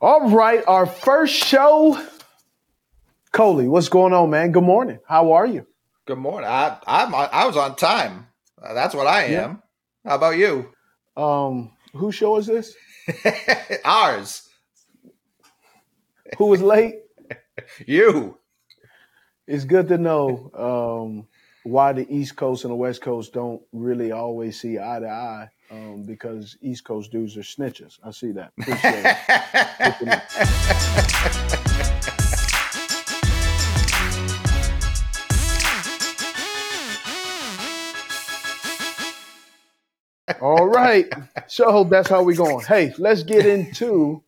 All right, our first show. Coley, what's going on, man? Good morning. How are you? Good morning. I I'm I was on time. That's what I am. Yeah. How about you? Um, whose show is this? Ours. Who was late? you. It's good to know um, why the East Coast and the West Coast don't really always see eye to eye um, because East Coast dudes are snitches. I see that. All right. So that's how we going. Hey, let's get into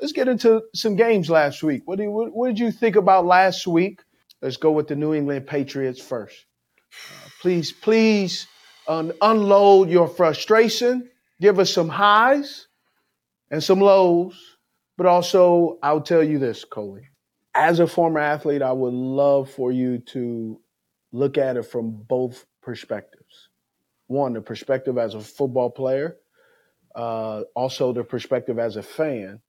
let's get into some games last week. What, you, what, what did you think about last week? Let's go with the New England Patriots first. Uh, please, please un- unload your frustration, give us some highs and some lows. But also, I'll tell you this, Coley. As a former athlete, I would love for you to look at it from both perspectives. One, the perspective as a football player, uh, also the perspective as a fan,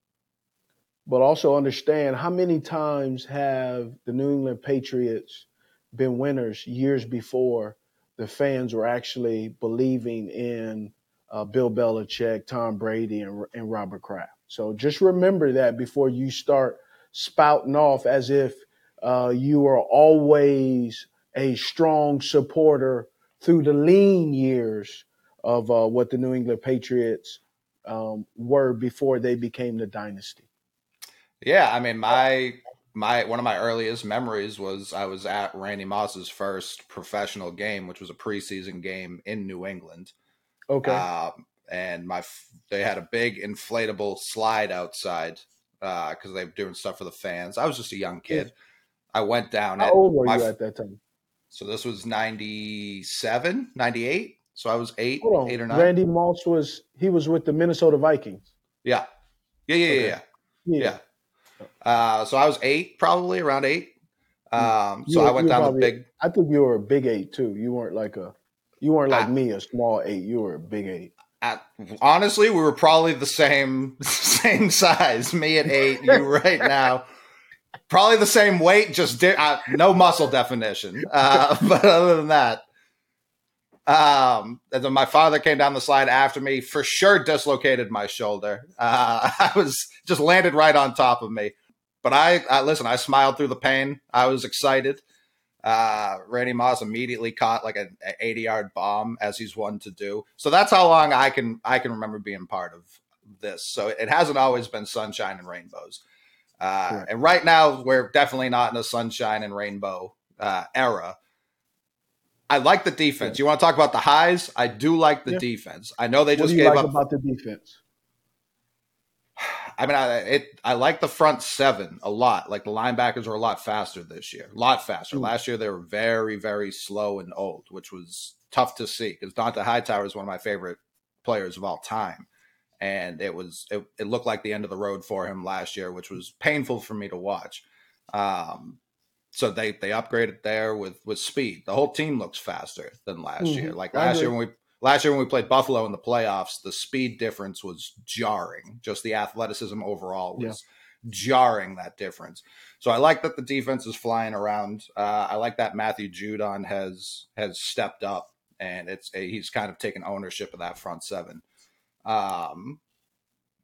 but also understand how many times have the New England Patriots been winners years before the fans were actually believing in uh, Bill Belichick, Tom Brady, and, and Robert Kraft. So just remember that before you start spouting off as if uh, you are always a strong supporter through the lean years of uh, what the New England Patriots um, were before they became the dynasty. Yeah, I mean, my my one of my earliest memories was I was at Randy Moss's first professional game, which was a preseason game in New England. Okay. Um, and my they had a big inflatable slide outside because uh, they were doing stuff for the fans. I was just a young kid. I went down. How old were you at that time? So this was 97, 98. So I was eight, eight or nine. Randy Moss was he was with the Minnesota Vikings. Yeah, yeah, yeah, okay. yeah, yeah. yeah. Uh, so I was eight, probably around eight. Mm. Um, so were, I went down probably, the big. I think you were a big eight too. You weren't like a, you weren't like I, me, a small eight. You were a big eight. I, honestly, we were probably the same same size. Me at eight, you right now. Probably the same weight, just di- uh, no muscle definition. Uh, but other than that, um, and then my father came down the slide after me, for sure dislocated my shoulder. Uh, I was just landed right on top of me. But I, I listen, I smiled through the pain. I was excited. Uh, Randy Moss immediately caught like an 80 yard bomb as he's one to do. So that's how long I can I can remember being part of this. So it hasn't always been sunshine and rainbows. Uh, And right now we're definitely not in a sunshine and rainbow uh, era. I like the defense. You want to talk about the highs? I do like the yeah. defense. I know they what just gave like up about the defense. I mean, I it I like the front seven a lot. Like the linebackers are a lot faster this year, a lot faster. Mm. Last year they were very very slow and old, which was tough to see because Dont'a Hightower is one of my favorite players of all time, and it was it, it looked like the end of the road for him last year, which was painful for me to watch. Um, so they they upgraded there with with speed. The whole team looks faster than last mm-hmm. year. Like last year when we last year when we played Buffalo in the playoffs, the speed difference was jarring. Just the athleticism overall was yeah. jarring that difference. So I like that the defense is flying around. Uh, I like that Matthew Judon has has stepped up and it's he's kind of taken ownership of that front seven. Um,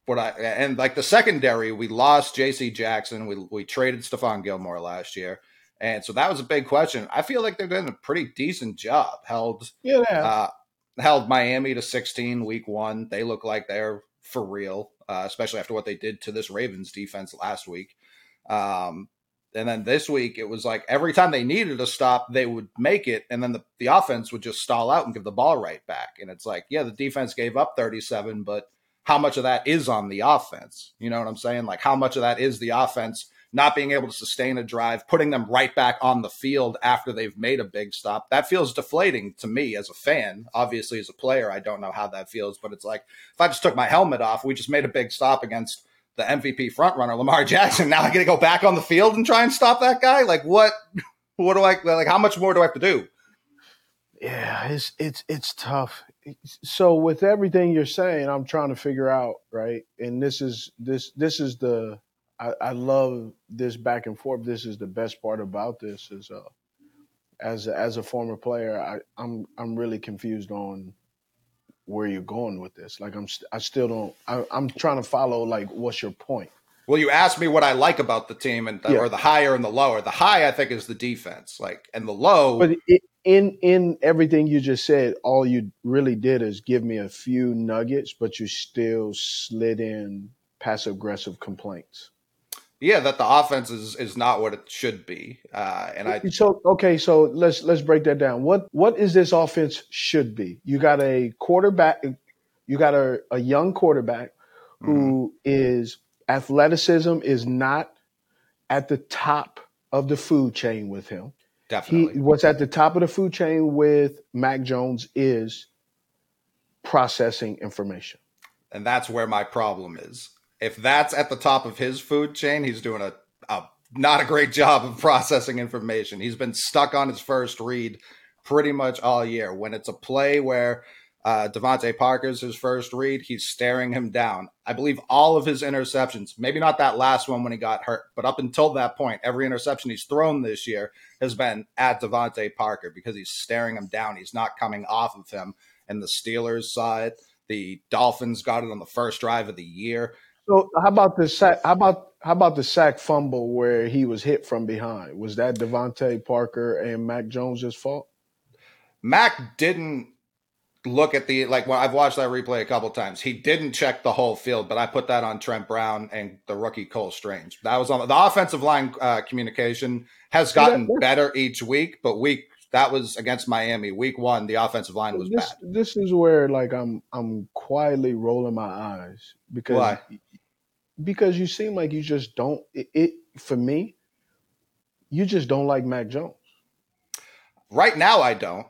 but I and like the secondary, we lost J.C. Jackson. We we traded Stephon Gilmore last year. And so that was a big question. I feel like they're doing a pretty decent job. Held yeah, uh, held Miami to 16 week one. They look like they're for real, uh, especially after what they did to this Ravens defense last week. Um, and then this week, it was like every time they needed a stop, they would make it, and then the, the offense would just stall out and give the ball right back. And it's like, yeah, the defense gave up 37, but how much of that is on the offense. You know what I'm saying? Like how much of that is the offense not being able to sustain a drive, putting them right back on the field after they've made a big stop. That feels deflating to me as a fan. Obviously, as a player, I don't know how that feels, but it's like if I just took my helmet off, we just made a big stop against the MVP frontrunner, Lamar Jackson. Now I got to go back on the field and try and stop that guy? Like what? What do I like? How much more do I have to do? Yeah, it's it's it's tough. So with everything you're saying, I'm trying to figure out right, and this is this this is the I, I love this back and forth. This is the best part about this is uh, as a, as a former player, I, I'm I'm really confused on where you're going with this. Like I'm st- I still don't. I, I'm trying to follow. Like, what's your point? Well, you asked me what I like about the team, and the, Yeah. or the higher and the lower. The high, I think, is the defense. Like, and the low, But i in in everything you just said, all you really did is give me a few nuggets, but you still slid in passive aggressive complaints. Yeah, that the offense is is not what it should be. Uh, and I, So okay, so let's let's break that down. What what is this offense should be? You got a quarterback, you got a, a young quarterback who is athleticism is not at the top of the food chain with him. He definitely. what's at the top of the food chain with Mac Jones is processing information. And that's where my problem is. If that's at the top of his food chain, he's doing a, a not a great job of processing information. He's been stuck on his first read pretty much all year. When it's a play where uh, DeVante Parker's his first read, he's staring him down. I believe all of his interceptions, maybe not that last one when he got hurt, but up until that point, every interception he's thrown this year has been at DeVante Parker because he's staring him down. He's not coming off of him. And the Steelers saw it. The Dolphins got it on the first drive of the year. So how about the sack? How about how about the sack fumble where he was hit from behind? Was that DeVante Parker and Mac Jones' fault? Mac didn't look at the like well, I've watched that replay a couple times. He didn't check the whole field, but I put that on Trent Brown and the rookie Cole Strange. That was on the offensive line uh, communication has gotten better each week, but week that was against Miami. Week one, the offensive line was this bad. this is where like I'm I'm quietly rolling my eyes because Why? Because you seem like you just don't it, it for me you just don't like Mac Jones. Right now, I don't.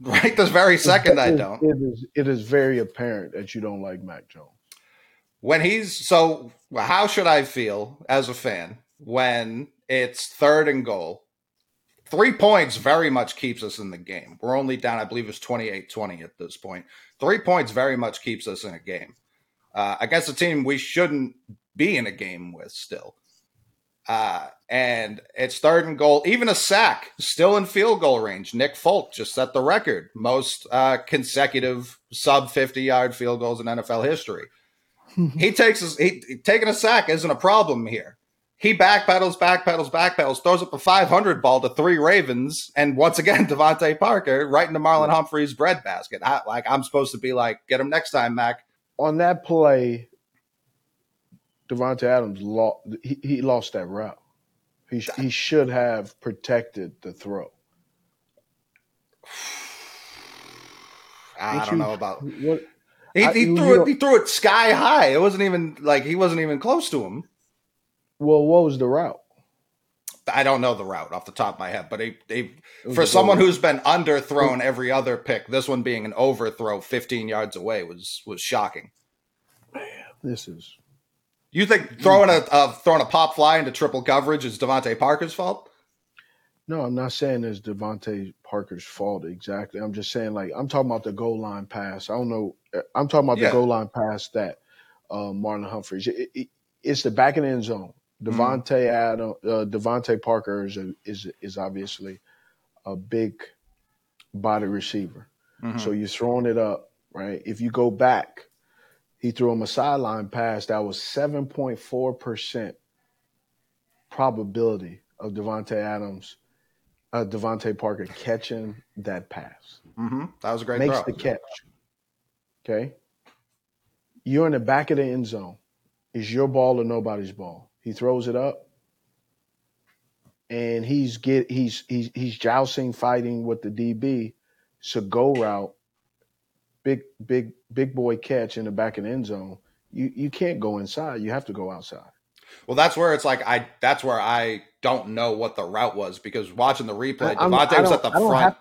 Right this very second, I don't. It is it is very apparent that you don't like Mac Jones. when he's so how should i feel as a fan when it's third and goal three points very much keeps us in the game we're only down i believe it's 28-20 at this point three points very much keeps us in a game uh, against a team we shouldn't be in a game with still uh, and it's third and goal even a sack still in field goal range nick folk just set the record most uh, consecutive sub 50 yard field goals in nfl history he takes his he taking a sack isn't a problem here. He backpedals, backpedals, backpedals, throws up a 500 ball to three Ravens, and once again DeVante Parker right into Marlon Humphrey's breadbasket. I, like I'm supposed to be like, get him next time, Mac. On that play, Davante Adams lost he, he lost that route. He sh- he should have protected the throw. I Ain't don't you- know about. what He, I- he you- threw you it. He threw it sky high. It wasn't even like he wasn't even close to him. well what was the route? I don't know the route off the top of my head, but he, he for someone goal. who's been underthrown every other pick, this one being an overthrow 15 yards away was was shocking. Man, this is You think throwing a uh, throwing a pop fly into triple coverage is DeVante Parker's fault? No, I'm not saying it's DeVante Parker's fault exactly. I'm just saying like I'm talking about the goal line pass. I don't know. I'm talking about Yeah. the goal line pass that uh, Marlon Humphreys. It, it, it's the back of the end zone. Davante Adam, uh, DeVante Parker is a, is is obviously a big body receiver. So you're throwing it up, right? If you go back, he threw him a sideline pass that was 7.4 percent probability of Davante Adams, uh, DeVante Parker catching that pass. Mm-hmm. That was a great Makes throw. the catch. Okay. You're in the back of the end zone. It's your ball or nobody's ball. He throws it up, and he's get he's he's he's jousting, fighting with the DB. It's a go route. Big big big boy catch in the back of the end zone. you you can't go inside. You have to go outside. Well, that's where it's like I. That's where I don't know what the route was because watching the replay, I'm- DeVante was at the front. have-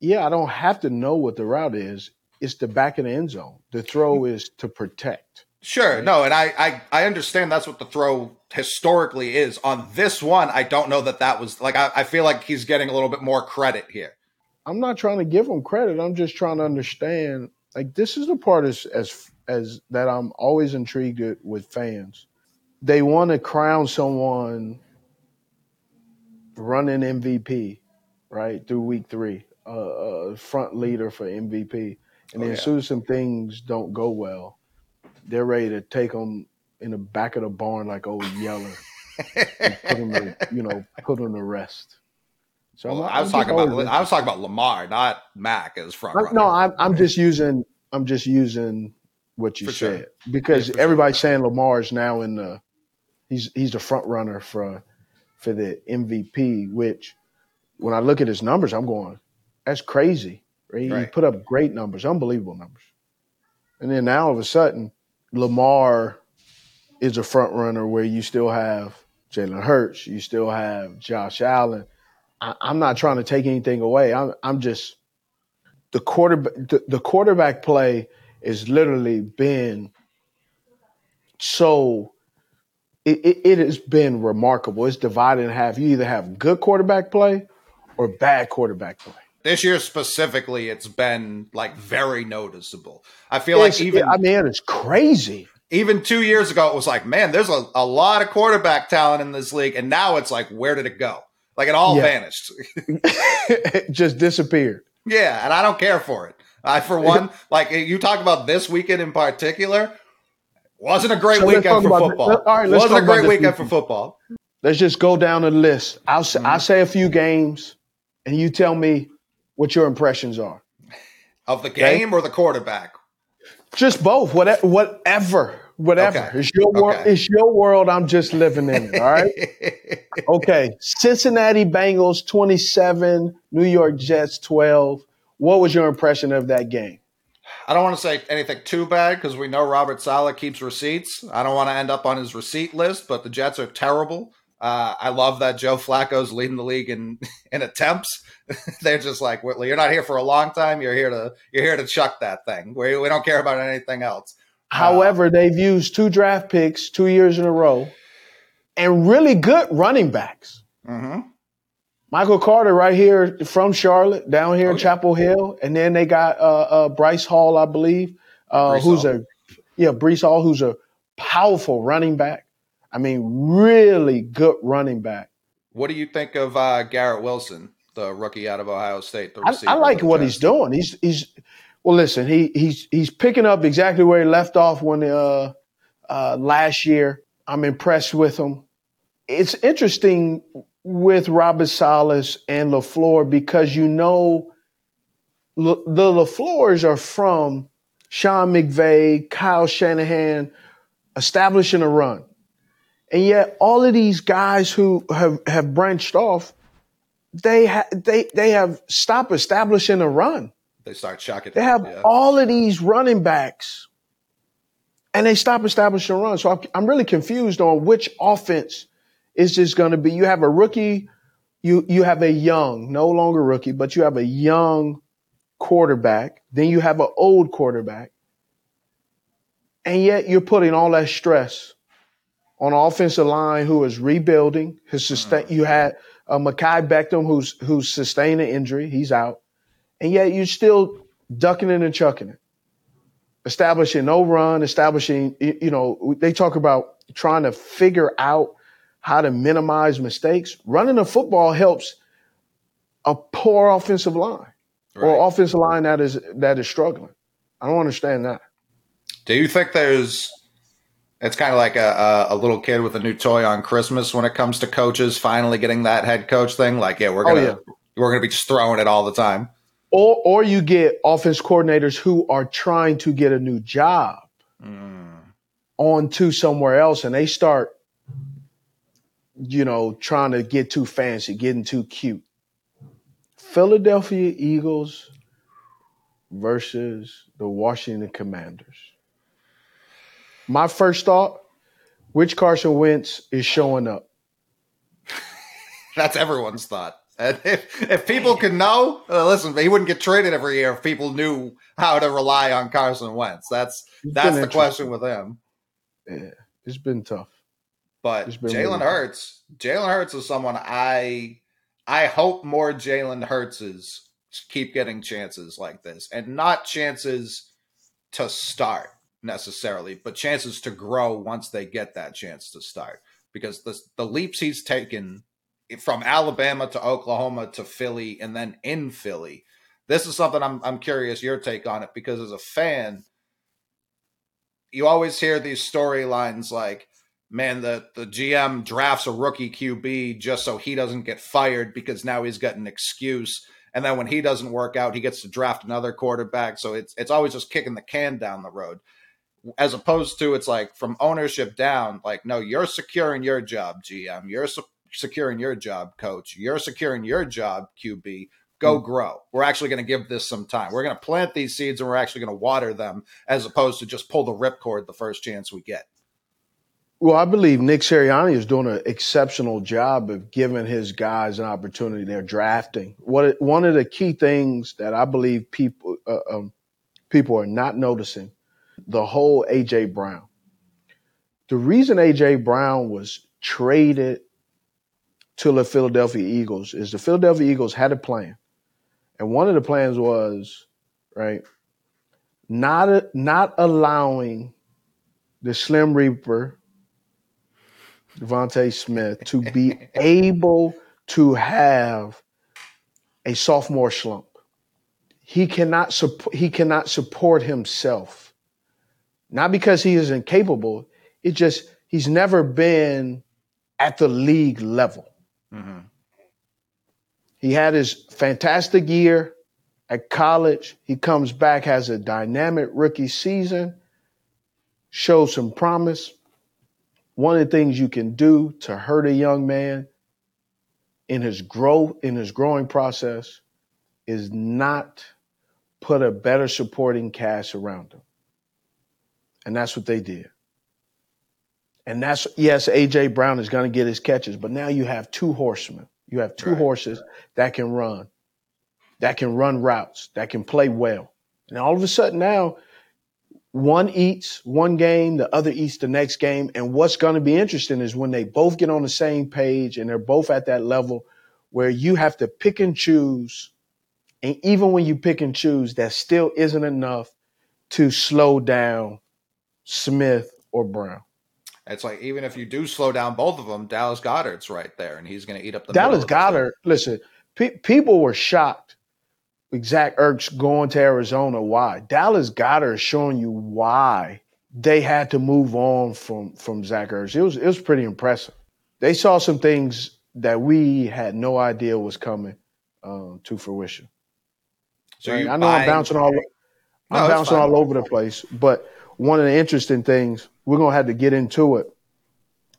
Yeah, I don't have to know what the route is. It's the back of the end zone. The throw mm-hmm. is to protect. Sure, Right. no, and I, I I understand that's what the throw historically is. On this one, I don't know that that was like I, I feel like he's getting a little bit more credit here. I'm not trying to give him credit. I'm just trying to understand. Like this is the part as as as that I'm always intrigued with, with fans. They want to crown someone running MVP, right through week three, uh, uh, front leader for MVP, and Oh, then yeah. as soon as some things don't go well, they're ready to take them in the back of the barn like old Yeller, and put them, to, you know, put them to rest. So Well, I was talking about I was talking about Lamar, not Mac as front runner. No, I'm I'm just using I'm just using what you For sure. said because Yeah, for sure. everybody's saying Lamar is now in the he's he's the front runner for for the MVP. Which when I look at his numbers, I'm going, that's crazy. Right? He put up great numbers, unbelievable numbers, and then now all of a sudden, Lamar is a front runner where you still have Jalen Hurts, you still have Josh Allen. I, I'm not trying to take anything away. I'm I'm just the quarterback the, the quarterback play is literally been so it, it, it has been remarkable. It's divided in half. You either have good quarterback play or bad quarterback play. this year specifically, it's been like very noticeable. I feel like It's- even I mean, it's crazy. even two years ago, it was like, man, there's a, a lot of quarterback talent in this league, and now it's like, where did it go? Like it all Yeah. vanished. it just disappeared. Yeah, and I don't care for it. I, for one, like you talk about this weekend in particular, wasn't a great So weekend for football. all right, let's wasn't a great this weekend for football. Let's just go down the list. I'll say, Mm-hmm. I'll say a few games, and you tell me what your impressions are. Of the Okay. game or the quarterback? Just both, whatever, whatever, whatever. Okay. It's your world. Okay. It's your world. I'm just living in it. All right. okay. Cincinnati Bengals 27, New York Jets 12. What was your impression of that game? I don't want to say anything too bad because we know Robert Saleh keeps receipts. I don't want to end up on his receipt list, but the Jets are terrible. Uh, I love that Joe Flacco's leading the league in in attempts. They're just like, well, you're not here for a long time. You're here to you're here to chuck that thing. We we don't care about anything else. However, they've used two draft picks two years in a row and really good running backs. hmm Michael Carter right here from Charlotte, down here Oh, in yeah. Chapel Hill, and then they got uh, uh, Bryce Hall, I believe, uh, who's Hall. a yeah Breece Hall, who's a powerful running back. I mean, really good running back. What do you think of uh, Garrett Wilson, the rookie out of Ohio State? The I, I like what he's doing. He's he's well. Listen, he he's he's picking up exactly where he left off when uh, uh, last year. I'm impressed with him. It's interesting with Robert Saleh's and Lafleur because you know the Lafleurs are from Sean McVay, Kyle Shanahan, establishing a run, and yet all of these guys who have have branched off they ha- they they have stopped establishing a run. They start shocking. They have yeah. all of these running backs, and they stop establishing runs. So I'm, I'm really confused on which offense is just going to be. You have a rookie, you you have a young, no longer rookie, but you have a young quarterback. Then you have an old quarterback, and yet you're putting all that stress on an offensive line who is rebuilding. His sustain. You had uh, Mekhi Beckham, who's who's sustained an injury. He's out, and yet you're still ducking it and chucking it, establishing no run, establishing. You know, they talk about trying to figure out how to minimize mistakes. Running the football helps a poor offensive line Right. or offensive line that is that is struggling. I don't understand that. Do you think there's? It's kind of like a, a little kid with a new toy on Christmas when it comes to coaches finally getting that head coach thing. Like, yeah, we're Oh, gonna yeah. we're gonna be just throwing it all the time. Or or you get offense coordinators who are trying to get a new job mm. on to somewhere else and they start you know trying to get too fancy, getting too cute. Philadelphia Eagles versus the Washington Commanders. my first thought, which Carson Wentz is showing up? That's everyone's thought. And if, if people could know, uh, listen, he wouldn't get traded every year if people knew how to rely on Carson Wentz. That's It's that's the question with him. Yeah, it's been tough. But been Jalen really- Hurts, Jalen Hurts is someone I I hope more Jalen Hurtses keep getting chances like this, and not chances to start necessarily, but chances to grow once they get that chance to start. Because the the leaps he's taken from Alabama to Oklahoma to Philly and then in Philly, this is something I'm I'm curious your take on it because as a fan, you always hear these storylines like man, the, the GM drafts a rookie QB just so he doesn't get fired because now he's got an excuse. And then when he doesn't work out, he gets to draft another quarterback. So it's it's always just kicking the can down the road. As opposed to it's like from ownership down, like, no, you're securing your job, GM. You're securing your job, coach. You're securing your job, QB. Go grow. We're actually going to give this some time. We're going to plant these seeds and we're actually going to water them as opposed to just pull the ripcord the first chance we get. Well, I believe Nick Sirianni is doing an exceptional job of giving his guys an opportunity. They're drafting. What one of the key things that I believe people uh, um, people are not noticing the whole AJ Brown. The reason AJ Brown was traded to the Philadelphia Eagles is the Philadelphia Eagles had a plan, and one of the plans was right not not allowing the Slim Reaper DeVonta Smith to be able to have a sophomore slump. He cannot support he cannot support himself. Not because he is incapable, it just he's never been at the league level. Mm-hmm. He had his fantastic year at college. He comes back, has a dynamic rookie season, shows some promise. One of the things you can do to hurt a young man in his growth, in his growing process, is not put a better supporting cast around him. And that's what they did. And that's yes, AJ Brown is going to get his catches, but now you have two horsemen. You have two Right. horses that can run, that can run routes, that can play well. And all of a sudden now, one eats one game, the other eats the next game. And what's going to be interesting is when they both get on the same page and they're both at that level where you have to pick and choose. And even when you pick and choose, that still isn't enough to slow down Smith or Brown. It's like even if you do slow down both of them, Dallas Goedert's right there, and he's going to eat up the Dallas of the Goedert, listen, pe- people were shocked Zach Ertz going to Arizona. Why? Dallas Goedert is showing you why they had to move on from from Zach Ertz. It was it was pretty impressive. They saw some things that we had no idea was coming um, to fruition. So Right? I know I'm bouncing all No, I'm bouncing all over the place, but one of the interesting things we're gonna have to get into it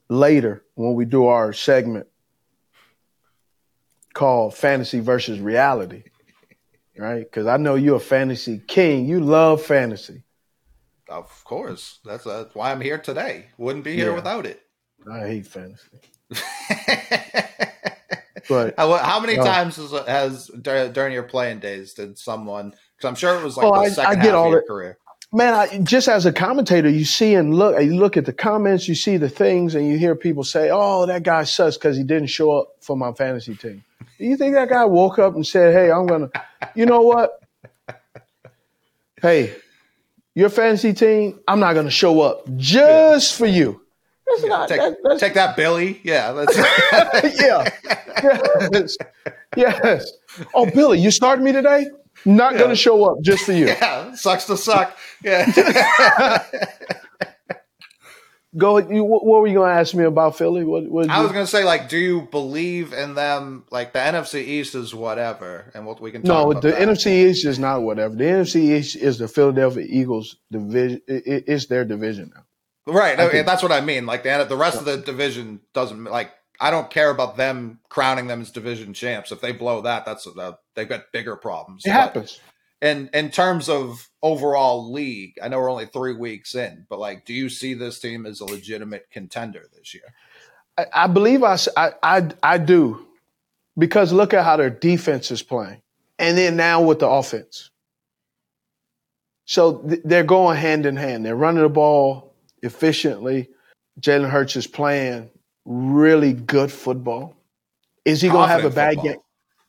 later when we do our segment called fantasy versus reality, right? Because I know you're a fantasy king. You love fantasy. Of course, that's, that's why I'm here today. Wouldn't be here Yeah. without it. I hate fantasy, but how, how many Oh. times has, has during your playing days did someone? Because I'm sure it was like Oh, the I- second I get half all of your it. career. Man, I, just as a commentator, you see and look, you look at the comments, you see the things, and you hear people say, "Oh, that guy sucks because he didn't show up for my fantasy team." Do you think that guy woke up and said, "Hey, I'm gonna," you know what? Hey, your fantasy team, I'm not gonna show up just for you. That's not. Take, that- that's, take that, Billy. Yeah, that's, yeah. Yes. Yes. Oh, Billy, you started me today? Not Yeah. gonna show up just for you. yeah. Sucks to suck. Yeah. Go. You, what, what were you gonna ask me about Philly? What? what I was gonna say, like, do you believe in them? Like, the NFC East is whatever, and what we can talk No, the that. NFC East is not whatever. The NFC East is the Philadelphia Eagles division. It, it- it's their division now. Right. Okay, that's what I mean. Like the the rest of the division doesn't like. I don't care about them crowning them as division champs. If they blow that, that's uh, they've got bigger problems. It But happens. And in terms of overall league? I know we're only three weeks in, but like, do you see this team as a legitimate contender this year? I, I believe I, I, I, I do because look at how their defense is playing. And then now with the offense. So th- they're going hand in hand. They're running the ball efficiently. Jalen Hurts is playing really good football. Is he going to have a bad football. game?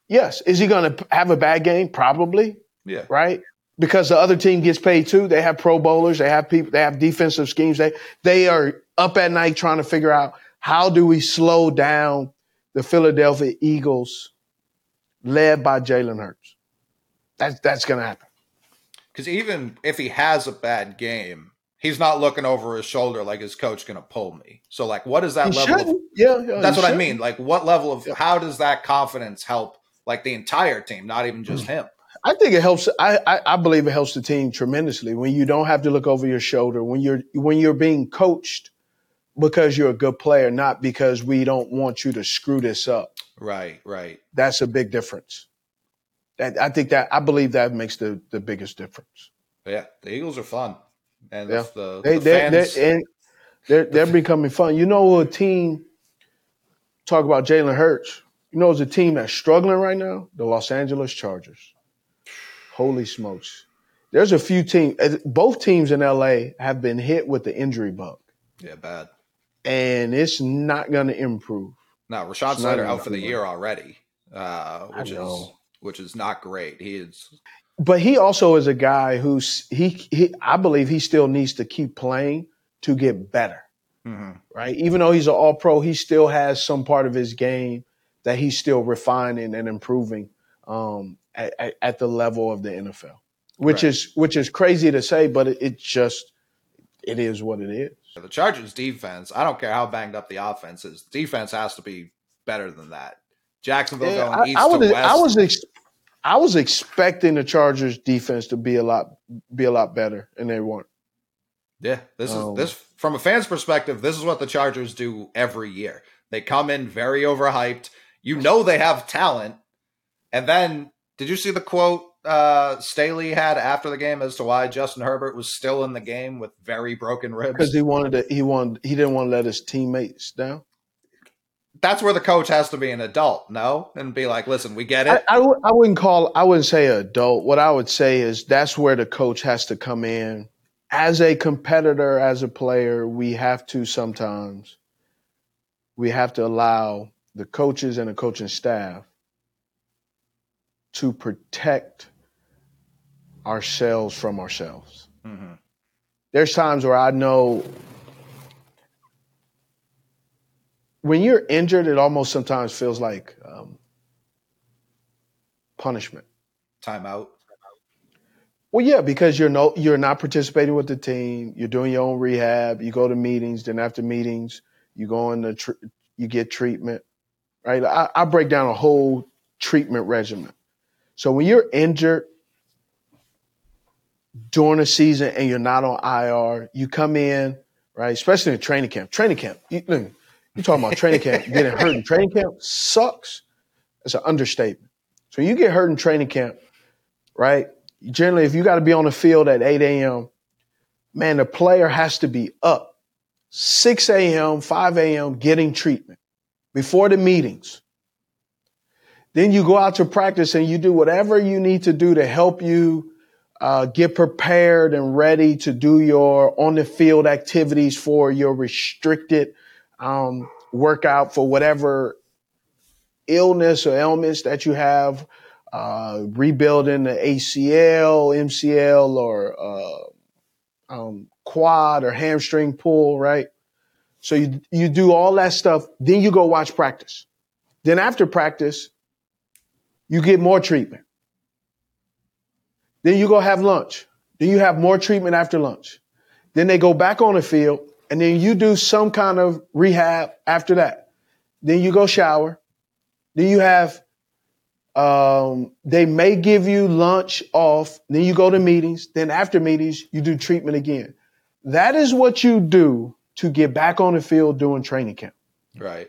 Yes. Is he going to have a bad game? Probably. Yeah. Right? Because the other team gets paid too. They have pro bowlers. They have people. They have defensive schemes. They they are up at night trying to figure out how do we slow down the Philadelphia Eagles, led by Jalen Hurts. That's that's going to happen. Because even if he has a bad game, he's not looking over his shoulder like his coach going to pull me. So, like, what is that he level? Of, yeah, yeah, that's what shouldn't. I mean. Like, what level of yeah. how does that confidence help? Like the entire team, not even just mm. him. I think it helps. I, I, I believe it helps the team tremendously when you don't have to look over your shoulder when you're when you're being coached because you're a good player, not because we don't want you to screw this up. Right, right. That's a big difference. That I think that I believe that makes the the biggest difference. Yeah, the Eagles are fun, and yeah. the, they, the they're, fans, they're, and they're they're becoming fun. You know, a team talk about Jalen Hurts. You know, it's a team that's struggling right now. The Los Angeles Chargers. Holy smokes! There's a few teams. Both teams in LA have been hit with the injury bug. Yeah, bad. And it's not going to improve. No, Rashawn Slater out for the year already, uh, which is which is not great. He is, but he also is a guy who's he he. I believe he still needs to keep playing to get better. Mm-hmm. Right, even though he's an All Pro, he still has some part of his game that he's still refining and improving um, at, at, at, the level of the NFL, which right. is which is crazy to say, but it, it just it is what it is. The Chargers defense, I don't care how banged up the offense is, defense has to be better than that. Jacksonville yeah, going I, east I was, to west. I was ex- I was expecting the Chargers defense to be a lot be a lot better, and they weren't. Yeah, this um, is this from a fan's perspective. This is what the Chargers do every year. They come in very overhyped. You know they have talent, and then did you see the quote uh, Staley had after the game as to why Justin Herbert was still in the game with very broken ribs? Because he wanted to. He wanted. He didn't want to let his teammates down that's where the coach has to be an adult, no, and be like, "Listen, we get it." I I, w- I wouldn't call. I wouldn't say adult. What I would say is that's where the coach has to come in. As a competitor, as a player, we have to sometimes. We have to allow the coaches and the coaching staff to protect ourselves from ourselves. Mm-hmm. There's times where I know when you're injured, it almost sometimes feels like um, punishment. Timeout. Well, yeah, because you're no, you're not participating with the team. You're doing your own rehab. You go to meetings. Then after meetings, you go in the tr- you get treatment. Right. I, I break down a whole treatment regimen. So when you're injured during a season and you're not on IR, you come in, right? Especially in training camp. Training camp. You, you talking about training camp, getting hurt in training camp sucks. It's an understatement. So you get hurt in training camp, right? Generally, if you got to be on the field at 8 a.m., man, the player has to be up 6 a.m., 5 a.m., getting treatment before the meetings. Then you go out to practice and you do whatever you need to do to help you uh, get prepared and ready to do your on the field activities for your restricted um, workout for whatever illness or ailments that you have, uh, rebuilding the ACL, MCL, or uh, um, quad or hamstring pull, right? So you you do all that stuff, then you go watch practice. Then after practice, you get more treatment. Then you go have lunch. Then you have more treatment after lunch. Then they go back on the field and then you do some kind of rehab after that. Then you go shower. Then you have, um, they may give you lunch off. Then you go to meetings. Then after meetings, you do treatment again. That is what you do to get back on the field doing training camp. Right.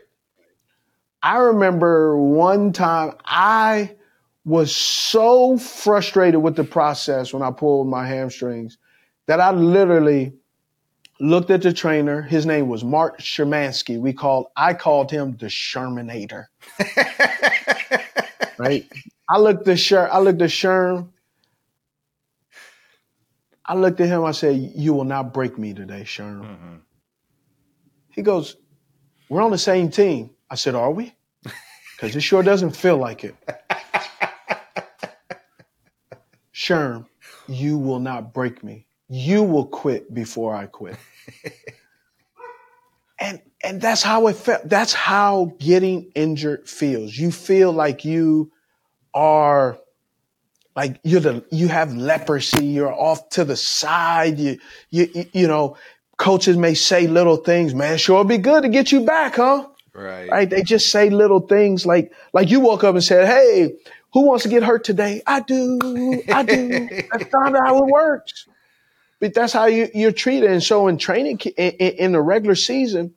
I remember one time I was so frustrated with the process when I pulled my hamstrings that I literally looked at the trainer. His name was Mark Shermansky. We called I called him the Shermanator. right? I looked at Sher I looked at Sherm. I looked at him, I said, You will not break me today, Sherm. Mm-hmm. He goes, We're on the same team. I said, Are we? Because it sure doesn't feel like it. Sherm, you will not break me. You will quit before I quit. and and that's how it felt. That's how getting injured feels. You feel like you are like you're the you have leprosy. You're off to the side. You you you know, coaches may say little things. Man, sure be good to get you back, huh? Right. Right. They just say little things like like you woke up and said, "Hey, who wants to get hurt today? I do. I do. that's not how it works. But that's how you, you're treated. And so in training, in, in the regular season,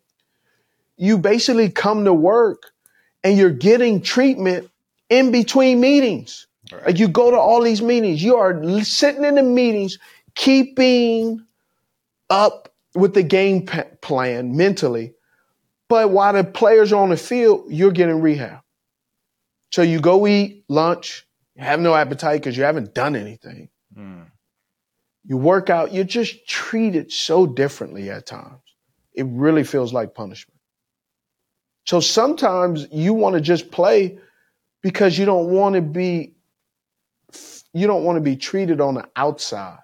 you basically come to work and you're getting treatment in between meetings. Right. Like you go to all these meetings, you are sitting in the meetings, keeping up with the game plan mentally. But while the players are on the field, you're getting rehab. So you go eat lunch, you have no appetite because you haven't done anything. Mm. You work out, you're just treated so differently at times. It really feels like punishment. So sometimes you want to just play because you don't want to be you don't want to be treated on the outside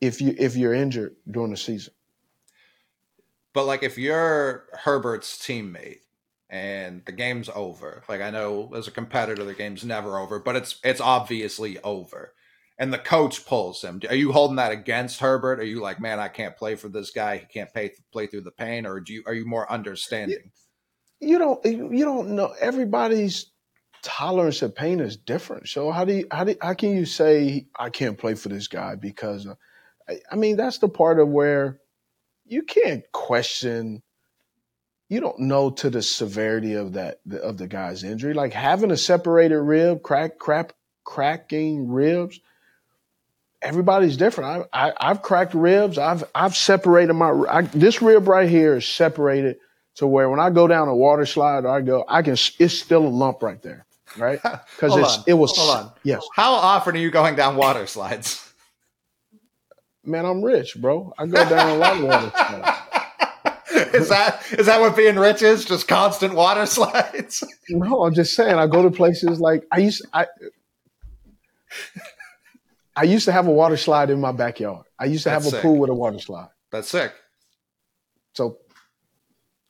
if you if you're injured during the season. But like if you're Herbert's teammate and the game's over. Like I know as a competitor, the game's never over, but it's it's obviously over. And the coach pulls him. Are you holding that against Herbert? Are you like, man, I can't play for this guy. He can't pay, play through the pain, or do you are you more understanding? You, you don't you don't know. Everybody's tolerance of pain is different. So how do you how do how can you say I can't play for this guy because I, I mean that's the part of where you can't question you don't know to the severity of that of the guy's injury. Like having a separated rib, crack, crap, cracking ribs. Everybody's different. I, I have cracked ribs. I've I've separated my I, this rib right here is separated to where when I go down a water slide, I go I can it's still a lump right there, right? Because it's on. it was hold on. Yes. How often are you going down water slides? Man, I'm rich, bro. I go down a lot of water slides. is that is that what being rich is? Just constant water slides? No, I'm just saying. I go to places like I used I I used to have a water slide in my backyard. I used to that's have a sick. pool with a water slide. That's sick. So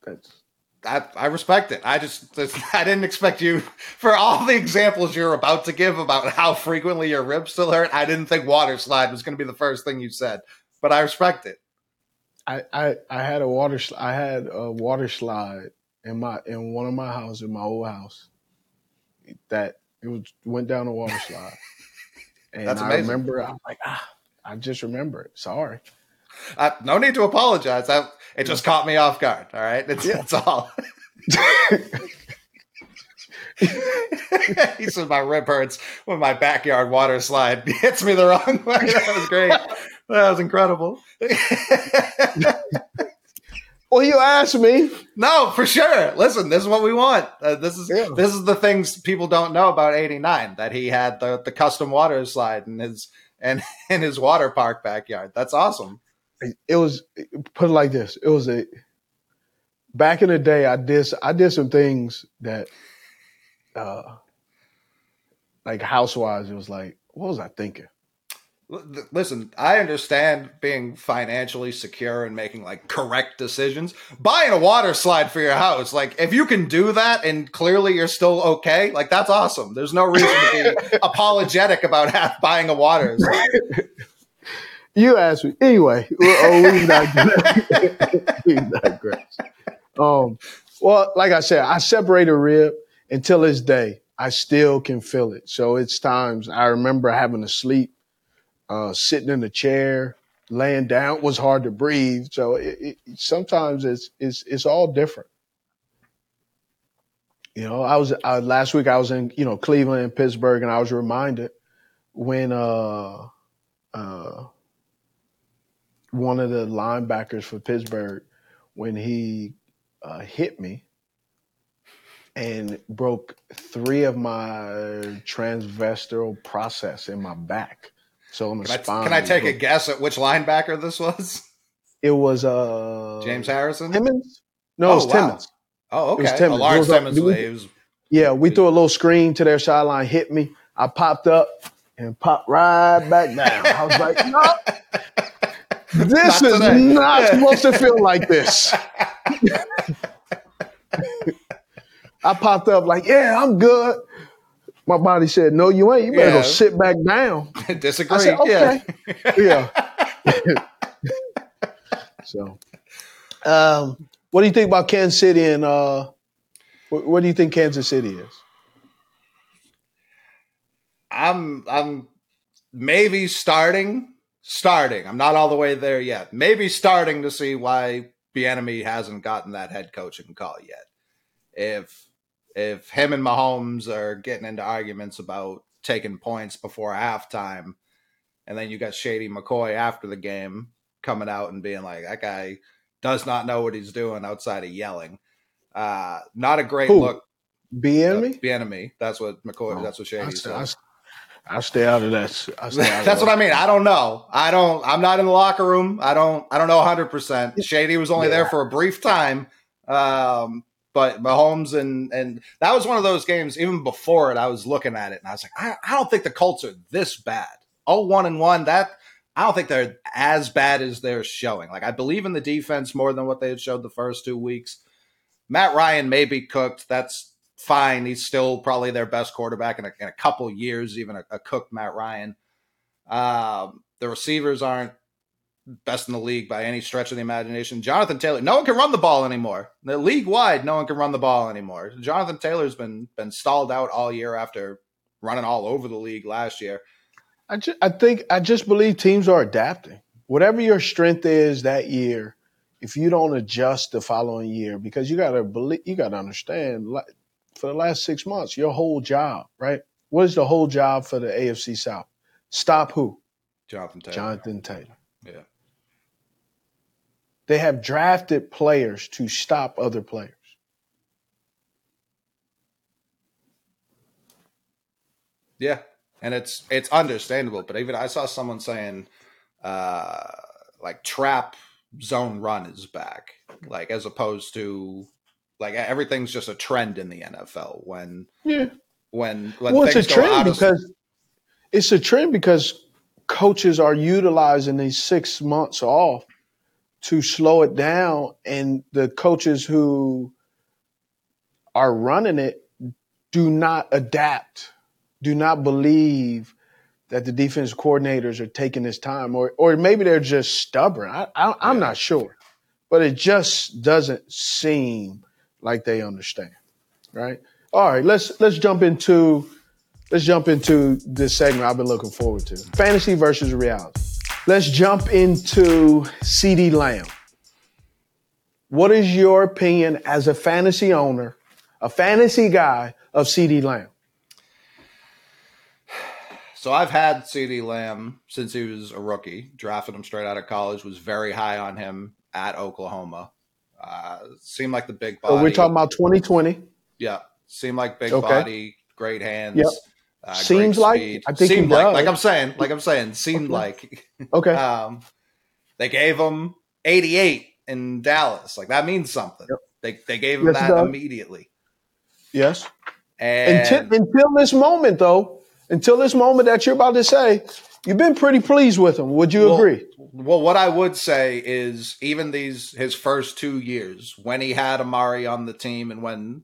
that's I, I respect it. I just I didn't expect you for all the examples you're about to give about how frequently your ribs still hurt. I didn't think water slide was going to be the first thing you said, but I respect it. I, I, I had a water I had a water slide in my in one of my houses, in my old house, that it was went down a water slide. And That's amazing. I remember I'm like, ah, I just remember it. Sorry. Uh, no need to apologize. I, it just caught me off guard. All right. It's, yeah. That's all. he said my rib hurts when my backyard water slide hits me the wrong way. That was great. That was incredible. well, you asked me. No, for sure. Listen, this is what we want. Uh, this is yeah. this is the things people don't know about '89 that he had the the custom water slide in his and in his water park backyard. That's awesome. It was put it like this. It was a back in the day. I did I did some things that, uh, like housewives. It was like, what was I thinking? Listen, I understand being financially secure and making like correct decisions. Buying a water slide for your house, like if you can do that and clearly you're still okay, like that's awesome. There's no reason to be apologetic about half buying a water slide. You asked me anyway. Oh, we not we digress. Um, well, like I said, I separate a rib until this day. I still can feel it. So it's times I remember having to sleep uh, sitting in a chair, laying down was hard to breathe. So it, it, sometimes it's it's it's all different. You know, I was uh, last week. I was in you know Cleveland and Pittsburgh, and I was reminded when uh, uh, one of the linebackers for Pittsburgh when he uh, hit me and broke three of my transversal process in my back. So the Can I, can I take a guess at which linebacker this was? It was uh James Harrison. Timmons. No, Oh, it was wow. Timmons. Oh, It was okay. Timmons. Lawrence It was, Timmons. was Yeah, we threw a little screen to their sideline, hit me. I popped up and popped right back down. I was like, no, this Not is today." not supposed to feel like this. I popped up like, yeah, I'm good. My body said, no, you ain't. You better Yeah. go sit back down. disagree. I said, okay. Yeah. Yeah. so, um, what do you think about Kansas City and uh, what, what do you think Kansas City is? I'm I'm maybe starting starting. I'm not all the way there yet. Maybe starting to see why the enemy hasn't gotten that head coaching call yet. If if him and Mahomes are getting into arguments about taking points before halftime, and then you got Shady McCoy after the game coming out and being like, that guy does not know what he's doing outside of yelling. Uh, not a great Who? look. Bieniemy? Bieniemy. That's what McCoy. Oh, that's what Shady stay, said. I, I stay out of that. I out of That's what I mean. I don't know. I don't. I'm not in the locker room. I don't. I don't know 100. percent Shady was only there for a brief time. Um, but Mahomes and and that was one of those games. Even before it, I was looking at it and I was like, I, I don't think the Colts are this bad. Oh, one and one. That I don't think they're as bad as they're showing. Like I believe in the defense more than what they had showed the first two weeks. Matt Ryan may be cooked. That's fine. He's still probably their best quarterback in a, in a couple years, even a, a cooked Matt Ryan. Um, the receivers aren't best in the league by any stretch of the imagination. Jonathan Taylor, no one can run the ball anymore. The league wide, no one can run the ball anymore. Jonathan Taylor's been been stalled out all year after running all over the league last year. I, I think I just believe teams are adapting. Whatever your strength is that year, if you don't adjust the following year, because you gotta believe, you gotta understand. For the last six months, your whole job, right? What is the whole job for the AFC South? Stop who? Jonathan Taylor. Jonathan Taylor. Yeah. They have drafted players to stop other players. Yeah, and it's it's understandable. But even I saw someone saying, uh, like trap zone run is back, like as opposed to like everything's just a trend in the NFL when Yeah. when when well, it's a things go trend of because it's a trend because coaches are utilizing these six months off to slow it down, and the coaches who are running it do not adapt, do not believe that the defense coordinators are taking this time, or or maybe they're just stubborn. I, I I'm Yeah. not sure, but it just doesn't seem like they understand, right? All right, let's let's jump into let's jump into this segment I've been looking forward to. Fantasy versus reality. Let's jump into CeeDee Lamb. What is your opinion as a fantasy owner, a fantasy guy of CeeDee Lamb? So I've had CeeDee Lamb since he was a rookie. Drafted him straight out of college. Was very high on him at Oklahoma. Uh, seemed like the big body. We're talking about 2020. Yeah, seemed like big Okay. body, great hands. Yep. Uh, Seems like- speed. I think seemed like does. like I'm saying, like I'm saying, seemed Okay. like. Okay. Um, they gave him 88 in Dallas. Like that means something. Yep. They they gave him Yes, that immediately. yes. And Until, until this moment, though, until this moment that you're about to say, you've been pretty pleased with him. Would you Well, agree? Well, what I would say is even these his first two years when he had Amari on the team and when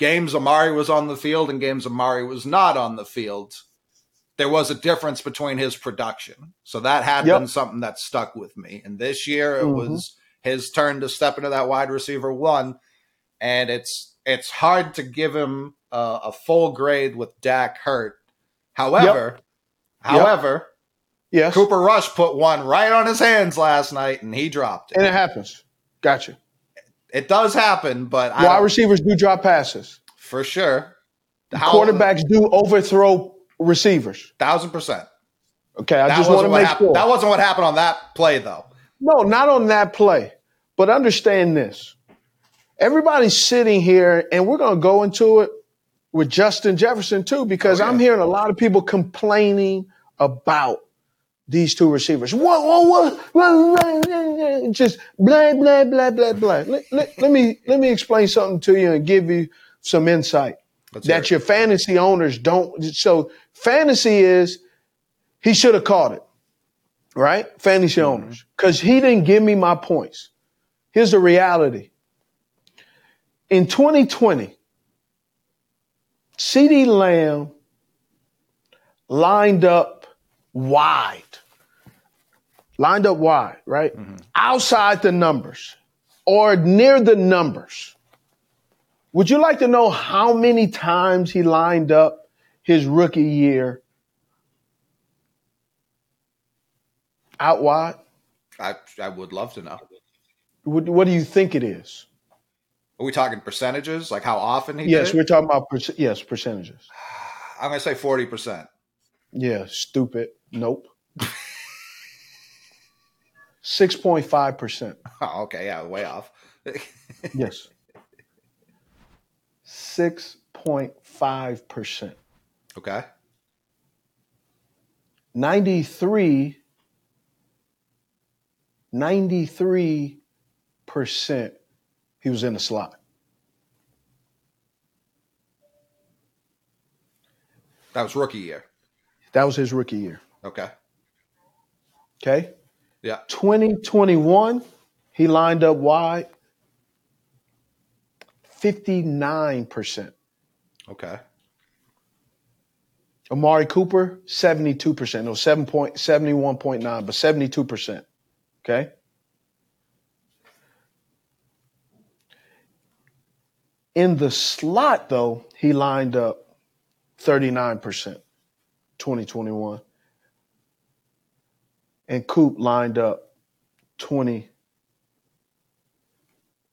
games Amari was on the field and games Amari was not on the field, there was a difference between his production. So that had Yep. been something that stuck with me. And this year it Mhm. was his turn to step into that wide receiver one, and it's it's hard to give him a, a full grade with Dak hurt. However, however. Yes. Cooper Rush put one right on his hands last night, and he dropped it. And it happens. Gotcha. It does happen, but I Wide receivers do drop passes. for sure. How, Quarterbacks do overthrow receivers. Thousand percent. Okay, I that just want to make happened. sure. That wasn't what happened on that play, though. No, not on that play. But understand this. Everybody's sitting here, and we're going to go into it with Justin Jefferson, too, because oh, yeah. I'm hearing a lot of people complaining about these two receivers. Whoa, whoa, whoa, just blah, blah, blah, blah, blah. Let, let, let, me, let me explain something to you and give you some insight Let's that your fantasy owners don't. So fantasy is he should have caught it, right? Fantasy mm-hmm. owners, because he didn't give me my points. Here's the reality. In 2020, CeeDee Lamb lined up wide lined up wide, right? Mm-hmm. Outside the numbers or near the numbers. Would you like to know how many times he lined up his rookie year out wide? I, I would love to know. What, what do you think it is? Are we talking percentages? Like how often he Yes, we're talking about, per- yes, percentages. I'm going to say 40%. Yeah, stupid. Nope. 6.5%. Oh, okay. Yeah, way off. yes. 6.5%. Okay. 93 93% he was in the slot. That was rookie year. That was his rookie year. Okay. Okay. Yeah. 2021, he lined up wide 59%. Okay. Amari Cooper, 72%. No, 7 point, 71.9, but 72%. Okay. In the slot, though, he lined up 39%, 2021 and Coop lined up 20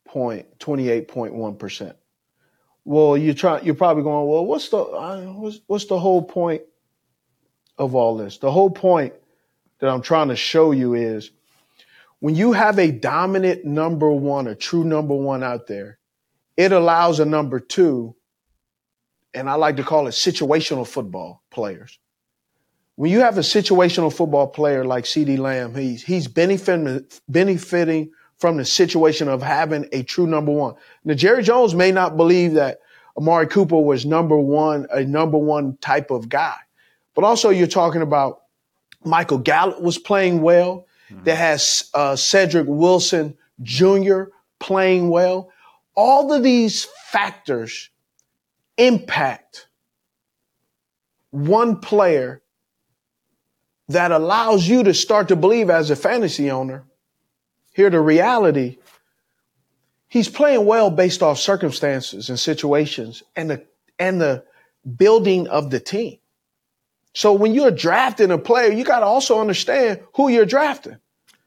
point 28.1%. Well, you try you're probably going, well, what's the what's, what's the whole point of all this? The whole point that I'm trying to show you is when you have a dominant number 1, a true number 1 out there, it allows a number 2 and I like to call it situational football players when you have a situational football player like CeeDee Lamb, he's he's benefiting benefiting from the situation of having a true number one. Now Jerry Jones may not believe that Amari Cooper was number one, a number one type of guy, but also you're talking about Michael Gallup was playing well. Mm-hmm. That has uh, Cedric Wilson Jr. playing well. All of these factors impact one player that allows you to start to believe as a fantasy owner, here the reality, he's playing well based off circumstances and situations and the, and the building of the team. So when you're drafting a player, you got to also understand who you're drafting.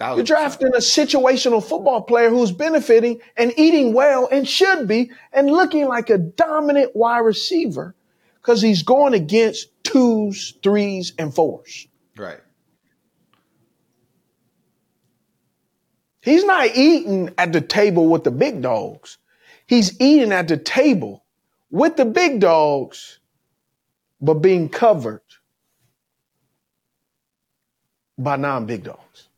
You're drafting a situational football player who's benefiting and eating well and should be and looking like a dominant wide receiver because he's going against twos, threes, and fours. Right. He's not eating at the table with the big dogs. He's eating at the table with the big dogs, but being covered by non big dogs.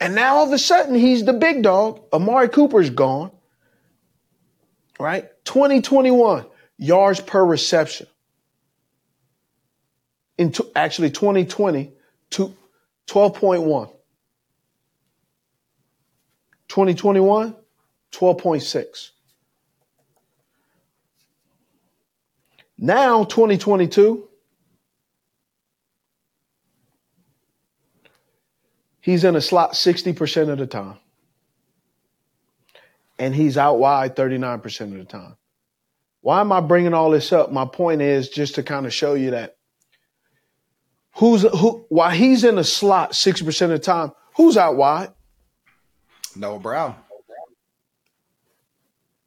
And now all of a sudden he's the big dog. Amari Cooper's gone. Right? 2021 yards per reception in t- actually 2020 to 12.1. 2021, 12.6. Now 2022, he's in a slot 60% of the time. And he's out wide 39% of the time. Why am I bringing all this up? My point is just to kind of show you that Who's who? While he's in the slot sixty percent of the time, who's out wide? Noah Brown.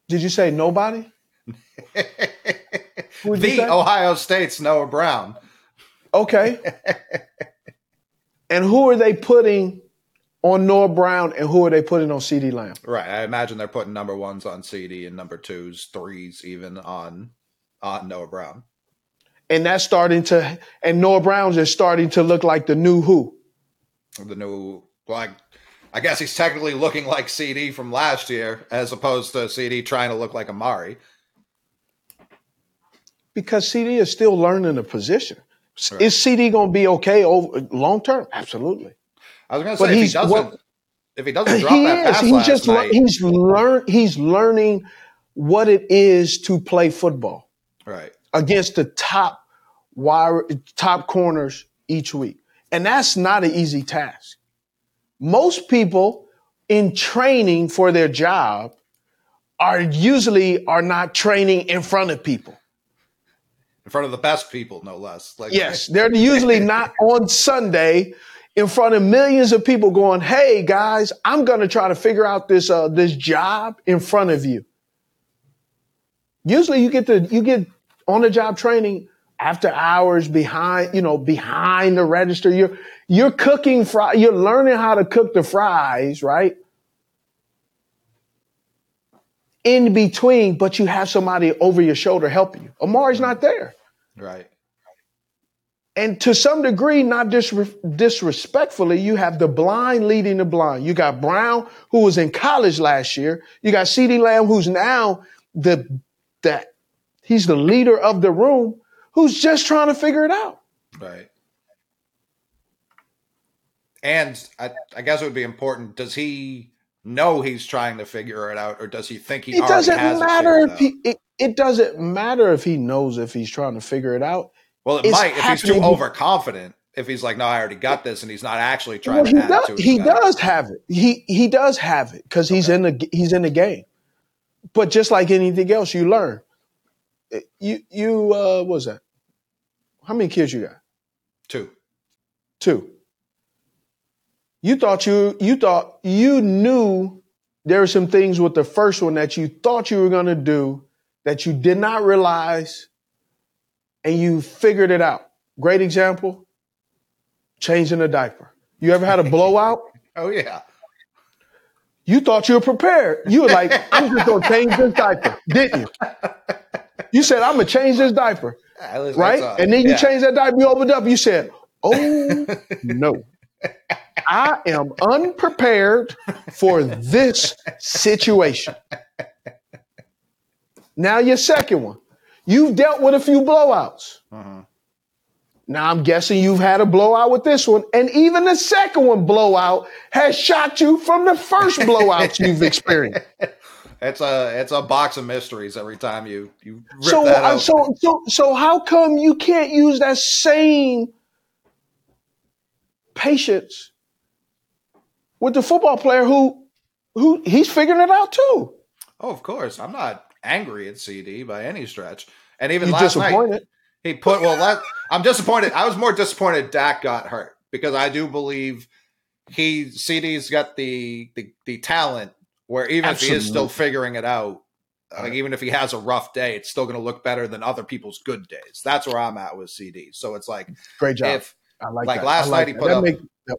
Did you say nobody? The? Ohio State's Noah Brown. Okay. and who are they putting on Noah Brown and who are they putting on CeeDee Lamb? Right. I imagine they're putting number ones on CeeDee and number twos, threes, even on on Noah Brown. And that's starting to, and Noah Brown's is starting to look like the new who? The new, like, I guess he's technically looking like CeeDee from last year, as opposed to CeeDee trying to look like Amari. Because CeeDee is still learning the position. Right. Is CeeDee going to be okay over long term? Absolutely. I was going to But say if he doesn't, if he doesn't drop he that is. pass He's last just night, he's learn he's learning what it is to play football right? Against the top wire top corners each week. And that's not an easy task. Most people in training for their job are usually are not training in front of people. In front of the best people, no less. Like, Yes, they're usually not on Sunday in front of millions of people going, "Hey guys, I'm going to try to figure out this uh, this job in front of you." Usually, you get the you get on the job training after hours behind, you know, behind the register. You're you're cooking fry, you're learning how to cook the fries, right? In between, but you have somebody over your shoulder helping you. Amari's not there. right. And to some degree, not disre- disrespectfully, you have the blind leading the blind. You got Brown, who was in college last year. You got CeeDee Lamb, who's now the that he's the leader of the room, who's just trying to figure it out. Right. And I, I guess it would be important. Does he know he's trying to figure it out, or does he think he It doesn't has it matter figured if he it, it doesn't matter if he knows if he's trying to figure it out. Well, it it's might if he's too overconfident. If he's like, "No, I already got this," and he's not actually trying Well, to he does, he does have it. He he does have it because he's in the he's in the game. But just like anything else, you learn. You you uh, what was that? How many kids you got? Two. Two. You thought you you thought you knew there were some things with the first one that you thought you were going to do that you did not realize, and you figured it out. Great example: changing a diaper. You ever had a blowout? Oh yeah. You thought you were prepared. You were like, I'm just gonna change this diaper, didn't you? You said, I'm gonna change this diaper, right? uh, And then you yeah. changed that diaper, you opened up, you said, Oh no. I am unprepared for this situation. Now your second one. You've dealt with a few blowouts. Mhm. Now I'm guessing you've had a blowout with this one, and even the second one blowout has shot you from the first blowouts you've experienced. It's a it's a box of mysteries every time you you rip So, that uh, so, so, so, how come you can't use that same patience with the football player who, who he's figuring it out too? oh, of course, I'm not angry at CeeDee by any stretch. And even You're last night. He put well. That, I'm disappointed. I was more disappointed Dak got hurt because I do believe he CeeDee's got the the, the talent where even if he is still figuring it out, like even if he has a rough day, it's still going to look better than other people's good days. That's where I'm at with CeeDee. So it's like Great job. if I like, like last like night he put That up- make- yep.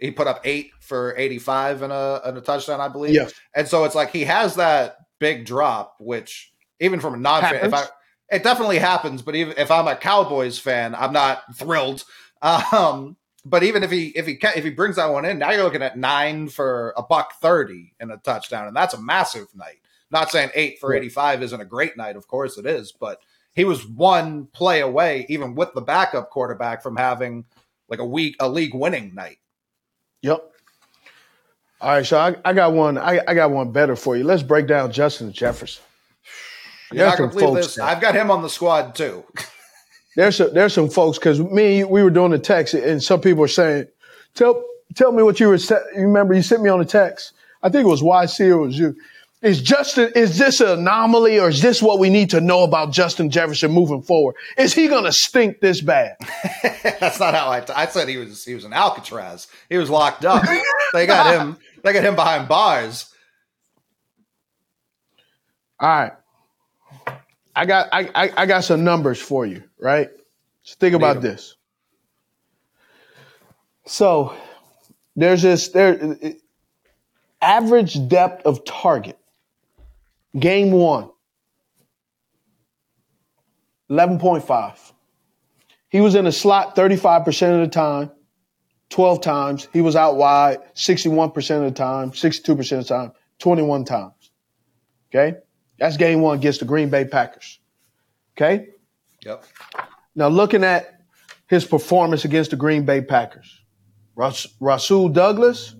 he put up eight for 85 and a and a touchdown, I believe. Yes. And so it's like he has that big drop, which even from a non fan, if I it definitely happens, but even if I'm a Cowboys fan, I'm not thrilled. Um, but even if he if he ca- if he brings that one in, now you're looking at nine for a buck thirty and a touchdown, and that's a massive night. Not saying eight for eighty five isn't a great night, of course it is, but he was one play away, even with the backup quarterback, from having like a week a league winning night. Yep. All right, so I, I got one. I, I got one better for you. Let's break down Justin Jefferson. You're not gonna believe this. I've got him on the squad too. There's some, there's some folks because me we were doing the text and some people are saying, tell tell me what you were. You remember you sent me on the text. I think it was YC or it was you. Is Justin? Is this an anomaly or is this what we need to know about Justin Jefferson moving forward? Is he going to stink this bad? That's not how I. T- I said he was. He was an Alcatraz. He was locked up. they got him. They got him behind bars. All right. I got I, I, I got some numbers for you, right? So think about this. So there's this there average depth of target. Game one. 11.5. He was in a slot 35% of the time, 12 times. He was out wide 61% of the time, 62% of the time, 21 times. Okay? That's game one against the Green Bay Packers. Okay? Yep. Now, looking at his performance against the Green Bay Packers, Ras- Rasul Douglas,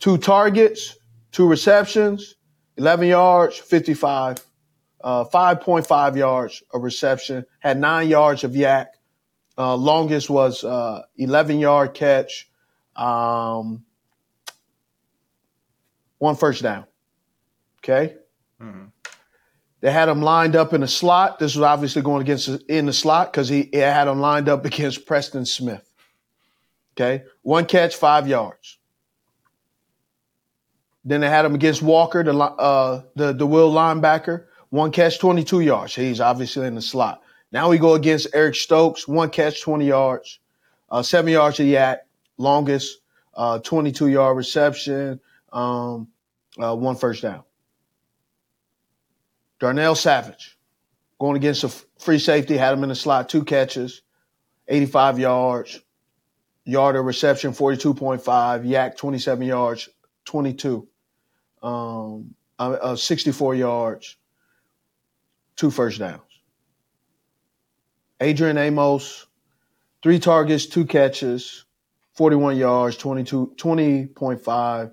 two targets, two receptions, 11 yards, 55, uh, 5.5 yards of reception, had nine yards of YAC. Uh, longest was uh, 11 yard catch, um, one first down. Okay. They had him lined up in the slot. This was obviously going against in the slot because he, had him lined up against Preston Smith. Okay, one catch, five yards. Then they had him against Walker, the uh, the the will linebacker. One catch, twenty two yards. He's obviously in the slot. Now we go against Eric Stokes. One catch, twenty yards, uh, seven yards of YAC. Longest, uh, twenty two yard reception. Um, uh, one first down. Darnell Savage going against a free safety, had him in the slot, two catches, 85 yards, yard of reception, 42.5, YAC, 27 yards, 22, um, uh, 64 yards, two first downs. Adrian Amos, three targets, two catches, 41 yards, 22, 20.5,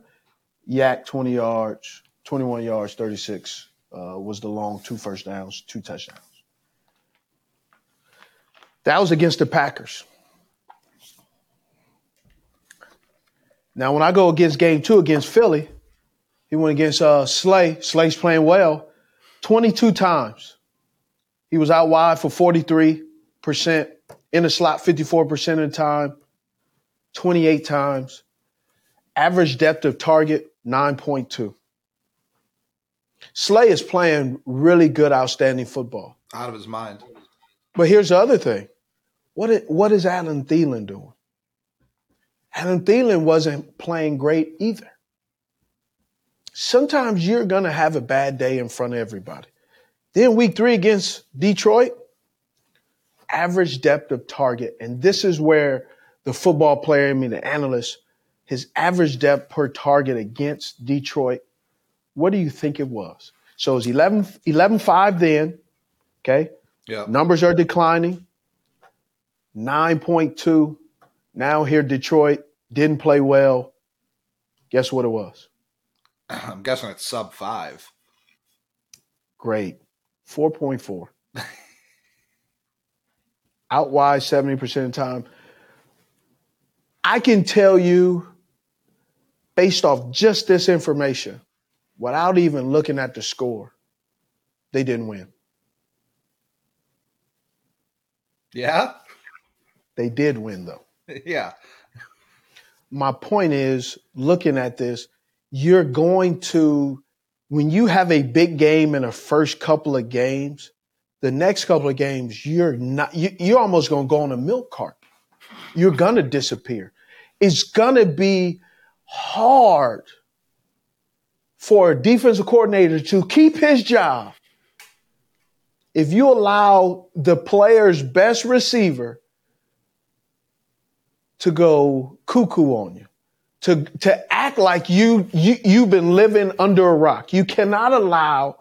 YAC, 20 yards, 21 yards, 36 uh, was the long two first downs, two touchdowns. That was against the Packers. Now, when I go against game two against Philly, he went against uh, Slay. Slay's playing well 22 times. He was out wide for 43%, in the slot 54% of the time, 28 times. Average depth of target 9.2. Slay is playing really good, outstanding football. Out of his mind. But here's the other thing. What is, what is Adam Thielen doing? Adam Thielen wasn't playing great either. Sometimes you're going to have a bad day in front of everybody. Then week three against Detroit, average depth of target. And this is where the football player, I mean, the analyst, his average depth per target against Detroit, what do you think it was? So it was 11, 11 5 then, okay? Yeah. Numbers are declining. 9.2. Now here, Detroit didn't play well. Guess what it was? I'm guessing it's sub five. Great. 4.4. Out wide 70% of the time. I can tell you, based off just this information, without even looking at the score, they didn't win. Yeah. They did win, though. yeah. my point is looking at this, you're going to, when you have a big game in the first couple of games, the next couple of games, you're not, you, you're almost going to go on a milk cart. You're going to disappear. It's going to be hard for a defensive coordinator to keep his job if you allow the player's best receiver to go cuckoo on you, to to act like you you you've been living under a rock. You cannot allow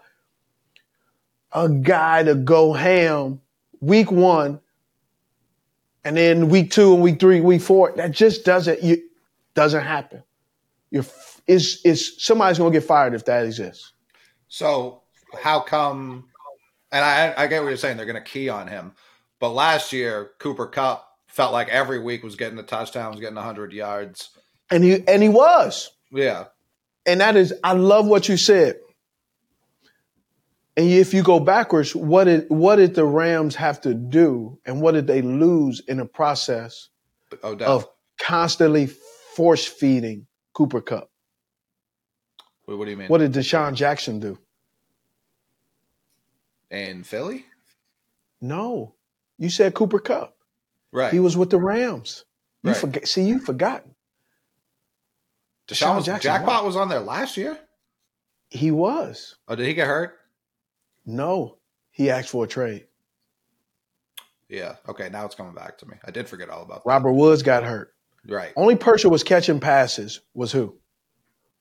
a guy to go ham week one, and then week two and week three, week four. That just doesn't you doesn't happen. You're is is somebody's gonna get fired if that exists. So how come? And I, I get what you're saying. They're going to key on him, but last year Cooper Kupp felt like every week was getting the touchdown, was getting 100 yards. And he and he was. Yeah, And that is, I love what you said. And if you go backwards, what did what did the Rams have to do, and what did they lose in the process Odell. of constantly force feeding Cooper Kupp? What, what do you mean? What did DeSean Jackson do? And Philly? No, you said Cooper Kupp. Right. He was with the Rams. You Right. forget. See, you forgot. DeSean was, Jackson, Jackpot was on there last year. He was. Oh, did he get hurt? No, he asked for a trade. Yeah. Okay. Now it's coming back to me. I did forget all about Robert Woods got hurt. Right. Only person was catching passes was who?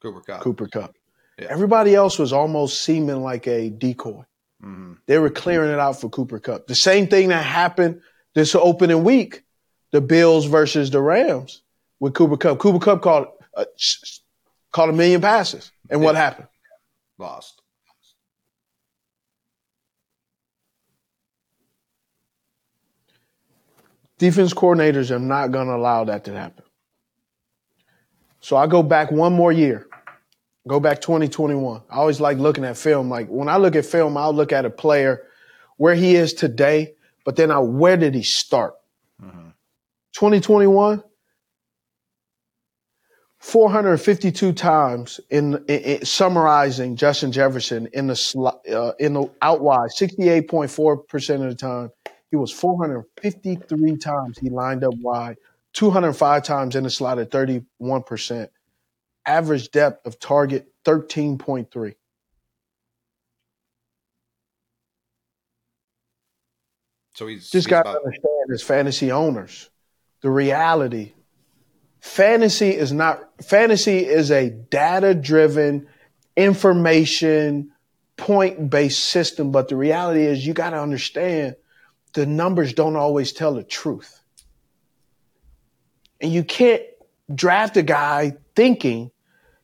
Cooper Kupp. Cooper Kupp. Yeah. Everybody else was almost seeming like a decoy. hmm They were clearing it out for Cooper Kupp. The same thing that happened this opening week, the Bills versus the Rams with Cooper Kupp. Cooper Kupp caught uh, caught a million passes, and what happened? Lost. Defense coordinators are not going to allow that to happen. So I go back one more year. Go back 2021. I always like looking at film. Like when I look at film, I'll look at a player where he is today, but then I where did he start? 2021, 452 times in, in, in summarizing Justin Jefferson in the sli- uh, in the out wide, 68.4 percent of the time. He was 453 times he lined up wide, 205 times in the slot at 31 percent. Average depth of target 13.3. So he's Just got to about- understand as fantasy owners, the reality. Fantasy is not fantasy is a data driven, information point based system. But the reality is you got to understand the numbers don't always tell the truth. And you can't draft a guy thinking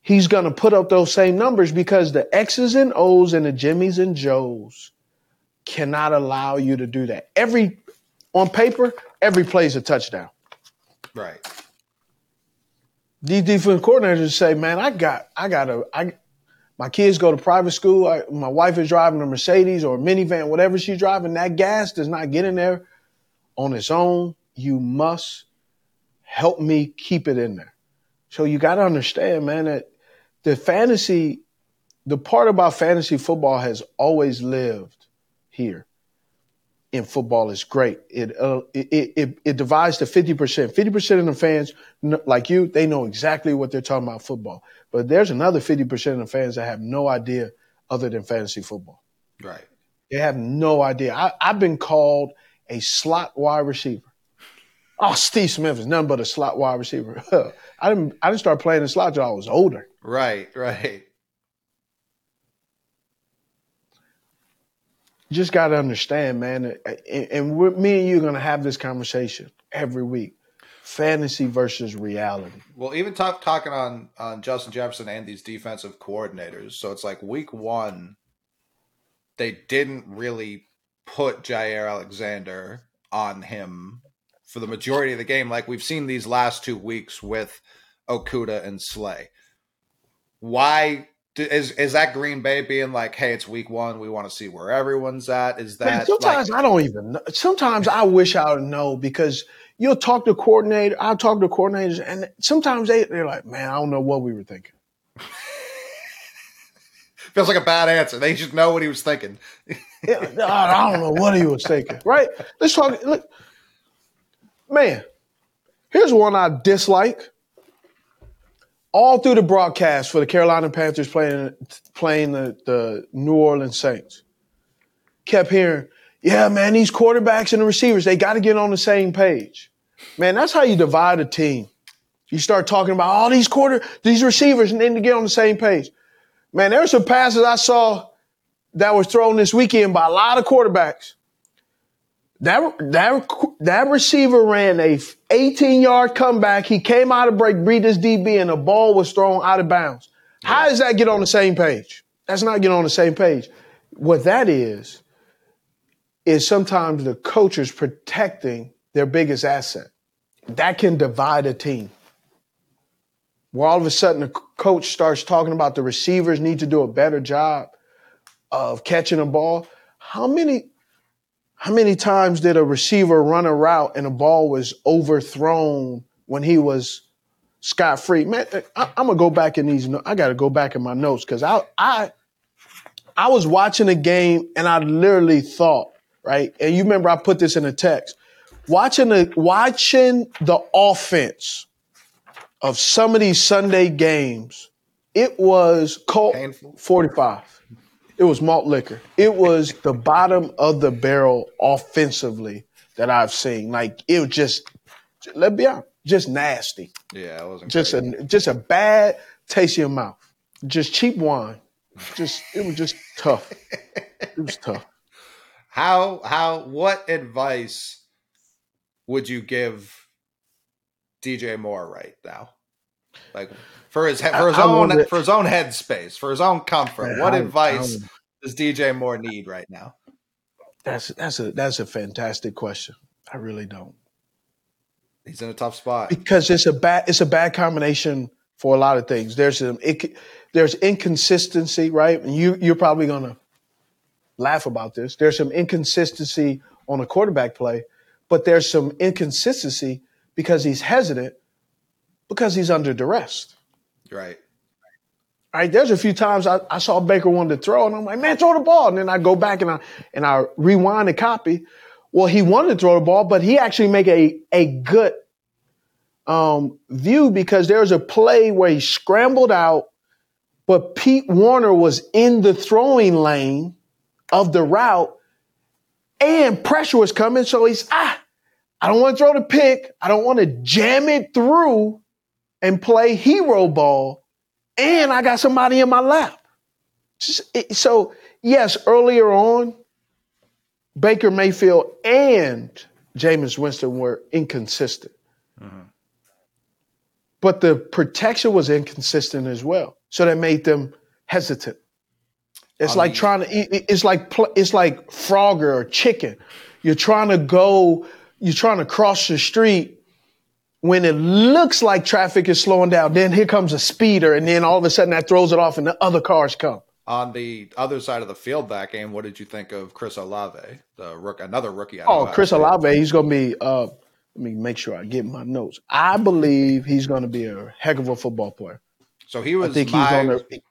he's going to put up those same numbers because the X's and O's and the Jimmys and Joes cannot allow you to do that. Every on paper, every play is a touchdown. right. These defense coordinators say, "Man, I got, I got a, I, my kids go to private school. I, my wife is driving a Mercedes or a minivan, whatever she's driving. That gas does not get in there on its own. You must help me keep it in there. So you got to understand, man, that the fantasy, the part about fantasy football has always lived here. In football is great. It uh, it, it it divides to fifty percent. Fifty percent of the fans, like you, they know exactly what they're talking about football. But there's another fifty percent of the fans that have no idea other than fantasy football. Right. They have no idea. I, I've been called a slot wide receiver. Oh, Steve Smith is nothing but a slot wide receiver. I didn't. I didn't start playing the slot until I was older. Right. Right. Just got to understand, man. And, and we're, me and you are going to have this conversation every week. Fantasy versus reality. Well, even talk, talking on on Justin Jefferson and these defensive coordinators. So it's like week one, they didn't really put Jaire Alexander on him for the majority of the game, like we've seen these last two weeks with Okudah and Slay. Why do- is is that Green Bay being like, "Hey, it's week one. We want to see where everyone's at"? Is Man, that sometimes like, I don't even know. Sometimes I wish I would know because you'll talk to coordinator. I'll talk to coordinators, and sometimes they they're like, "Man, I don't know what we were thinking." feels like a bad answer? They should know what he was thinking. Yeah, I don't know what he was thinking. Right? Let's talk. Look, man, here's one I dislike. All through the broadcast for the Carolina Panthers playing playing the, the New Orleans Saints, kept hearing, "Yeah, man, these quarterbacks and the receivers they got to get on the same page." Man, that's how you divide a team. You start talking about all these quarter these receivers need to get on the same page. Man, there were some passes I saw that was thrown this weekend by a lot of quarterbacks. That that that receiver ran a 18 yard comeback. He came out of break, beat his DB, and the ball was thrown out of bounds. How does that get on the same page? That's not get on the same page. What that is is sometimes the coaches protecting their biggest asset. That can divide a team. Where all of a sudden the coach starts talking about the receivers need to do a better job of catching a ball. How many how many times did a receiver run a route and the ball was overthrown when he was scot free? Man, I, am gonna go back in these. I got to go back in my notes because I I I was watching a game and I literally thought right? And you remember I put this in a text. Watching the watching the offense of some of these Sunday games, it was Colt Painful. 45. It was malt liquor. It was the bottom of the barrel offensively that I've seen. Like it was just let's be honest, just nasty. Yeah, it wasn't Just great. a just a bad taste in your mouth. Just cheap wine. Just it was just tough. It was tough. How how what advice would you give DJ Moore right now? Like for his for his I- own for his own headspace, for his own comfort. What I- advice I- does DJ Moore need right now? That's that's a that's a fantastic question. I really don't. He's in a tough spot. because it's a bad it's a bad combination for a lot of things. There's some it, there's inconsistency, right? And you you're probably gonna laugh about this. There's some inconsistency on a quarterback play, but there's some inconsistency because he's hesitant because he's under duress. Right. Right, there's a few times I, I saw Baker wanted to throw, and I'm like, man, throw the ball. And then I go back and I and I rewind the copy. Well, he wanted to throw the ball, but he actually make a a good um, view because there was a play where he scrambled out, but Pete Werner was in the throwing lane of the route, and pressure was coming. So he's ah, I don't want to throw the pick. I don't want to jam it through and play hero ball and I got somebody in my lap. So, yes, earlier on, Baker Mayfield and Jameis Winston were inconsistent. Mm-hmm. But the protection was inconsistent as well. So that made them hesitant. It's On like the- trying to eat, it's like it's like Frogger or chicken. You're trying to go, you're trying to cross the street when it looks like traffic is slowing down, then here comes a speeder, and then all of a sudden that throws it off, and the other cars come. On the other side of the field that game, what did you think of Chris Olave, the rook, another rookie? Oh, Chris? Olave, he's going to be. Uh, let me make sure I get my notes. I believe he's going to be a heck of a football player. So he was. I think he's my on the.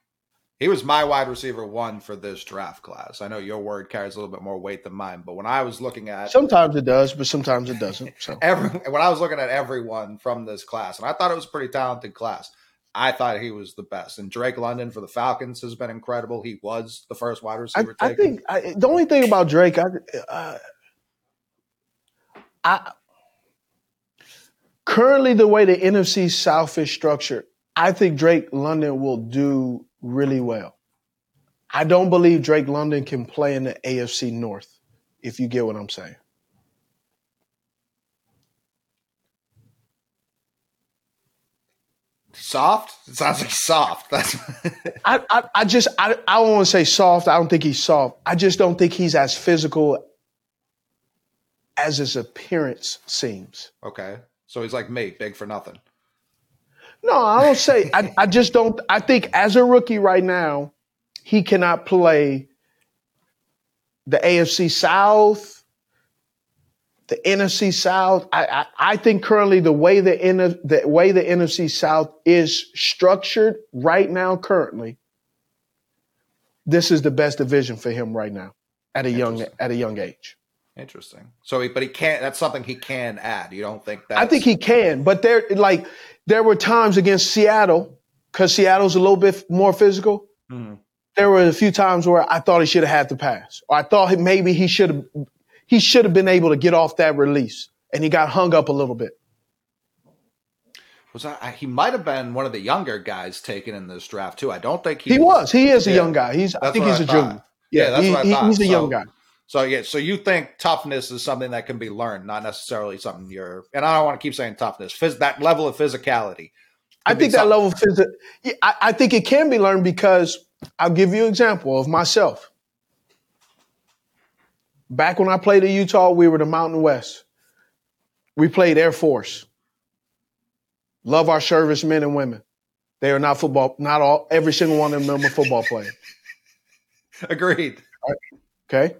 He was my wide receiver one for this draft class. I know your word carries a little bit more weight than mine, but when I was looking at Sometimes it does, but sometimes it doesn't. So every when I was looking at everyone from this class, and I thought it was a pretty talented class. I thought he was the best. And Drake London for the Falcons has been incredible. He was the first wide receiver I taken. think I, the only thing about Drake, I, uh, I currently the way the NFC South is structured, I think Drake London will do really well. I don't believe Drake London can play in the AFC North, if you get what I'm saying. soft. It sounds like soft. That's I, I, I just I, I don't want to say soft. I don't think he's soft. I just don't think he's as physical as his appearance seems. okay. So he's like me, big for nothing. No, I don't say. I, I just don't. I think as a rookie right now, he cannot play the AFC South, the NFC South. I, I, I think currently the way the, N, the way the NFC South is structured right now, currently, this is the best division for him right now at a young at a young age. Interesting. So, he, but he can't. That's something he can add. You don't think that? I think he can, but there like there were times against Seattle because Seattle's a little bit more physical. Mhm. There were a few times where I thought he should have had the pass, or I thought maybe he should have he should have been able to get off that release, and he got hung up a little bit. was that, he might have been one of the younger guys taken in this draft too. I don't think he, He was. He is a young guy. He's. I think he's I a thought. junior. Yeah, that's he- what I thought. he's a young guy. So yeah, so you think toughness is something that can be learned, not necessarily something you're. And I don't want to keep saying toughness. Phys, that level of physicality. I think that level of physical. Yeah, I, I think it can be learned because I'll give you an example of myself. Back when I played at Utah, we were the Mountain West. We played Air Force. Love our servicemen and women. They are not football. Not all. Every single one of them are football players. Agreed. Okay.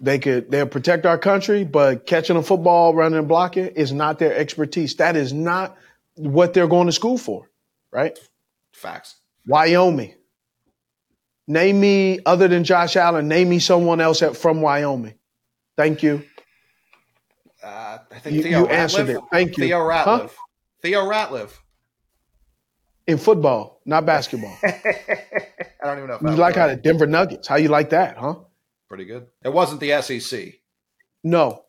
They could they'll protect our country, but catching a football, running and blocking is not their expertise. That is not what they're going to school for, right? Facts. Wyoming. Name me, other than Josh Allen, name me someone else at, from Wyoming. Thank you. Uh, I think You- Theo you Ratliff. answered it. Thank you. Theo Huh? Ratliff. Theo Ratliff. In football, not basketball. I don't even know if you like how the Denver Nuggets? How you like that, huh? Pretty good. It wasn't the SEC. No.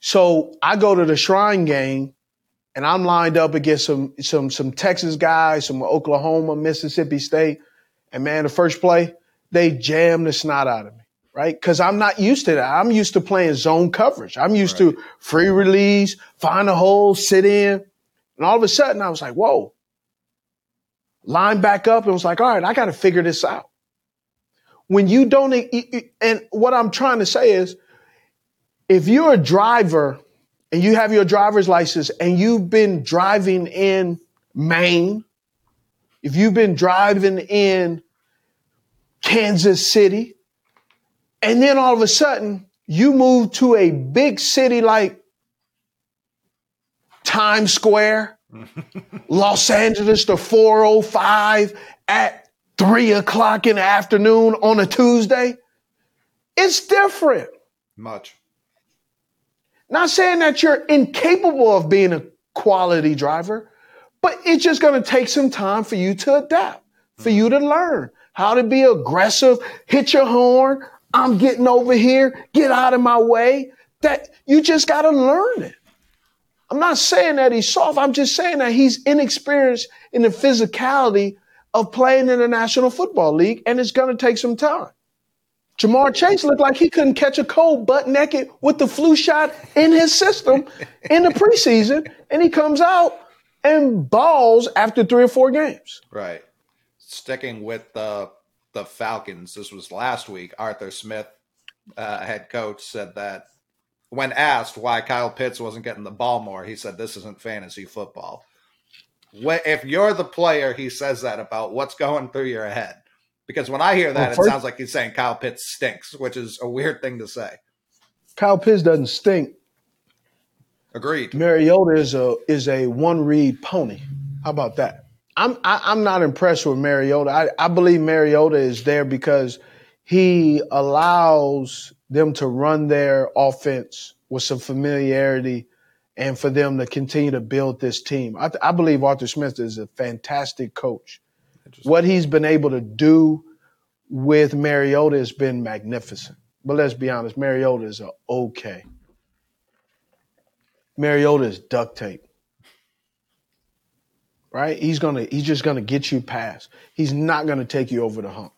So I go to the Shrine game, and I'm lined up against some some some Texas guys, some Oklahoma, Mississippi State, and man, the first play they jammed the snot out of me, right? Because I'm not used to that. I'm used to playing zone coverage. I'm used to free release, find a hole, sit in, and all of a sudden I was like, whoa. Line back up and was like, all right, I got to figure this out. When you don't, and what I'm trying to say is, if you're a driver and you have your driver's license and you've been driving in Maine, if you've been driving in Kansas City, and then all of a sudden you move to a big city like Times Square, Los Angeles the 405 at three o'clock in the afternoon on a Tuesday, it's different. Much. Not saying that you're incapable of being a quality driver, but it's just going to take some time for you to adapt, for you to learn how to be aggressive, hit your horn. I'm getting over here, get out of my way. That you just got to learn it. I'm not saying that he's soft. I'm just saying that he's inexperienced in the physicality of playing in the National Football League, and it's going to take some time. Ja'Marr Chase looked like he couldn't catch a cold butt naked with the flu shot in his system in the preseason, and he comes out and balls after three or four games. Right. Sticking with the the Falcons, this was last week. Arthur Smith, uh, head coach, said that when asked why Kyle Pitts wasn't getting the ball more, he said, "This isn't fantasy football." Wh- If you're the player, he says that about what's going through your head. Because when I hear that, Well, it sounds like he's saying Kyle Pitts stinks, which is a weird thing to say. Kyle Pitts doesn't stink. Agreed. Mariota is a is a one read pony. How about that? I'm I, I'm not impressed with Mariota. I, I believe Mariota is there because he allows them to run their offense with some familiarity and for them to continue to build this team. I, I believe Arthur Smith is a fantastic coach. What he's been able to do with Mariota has been magnificent. But let's be honest, Mariota is a okay. Mariota is duct tape. Right? He's gonna he's just gonna get you past. He's not gonna take you over the hump.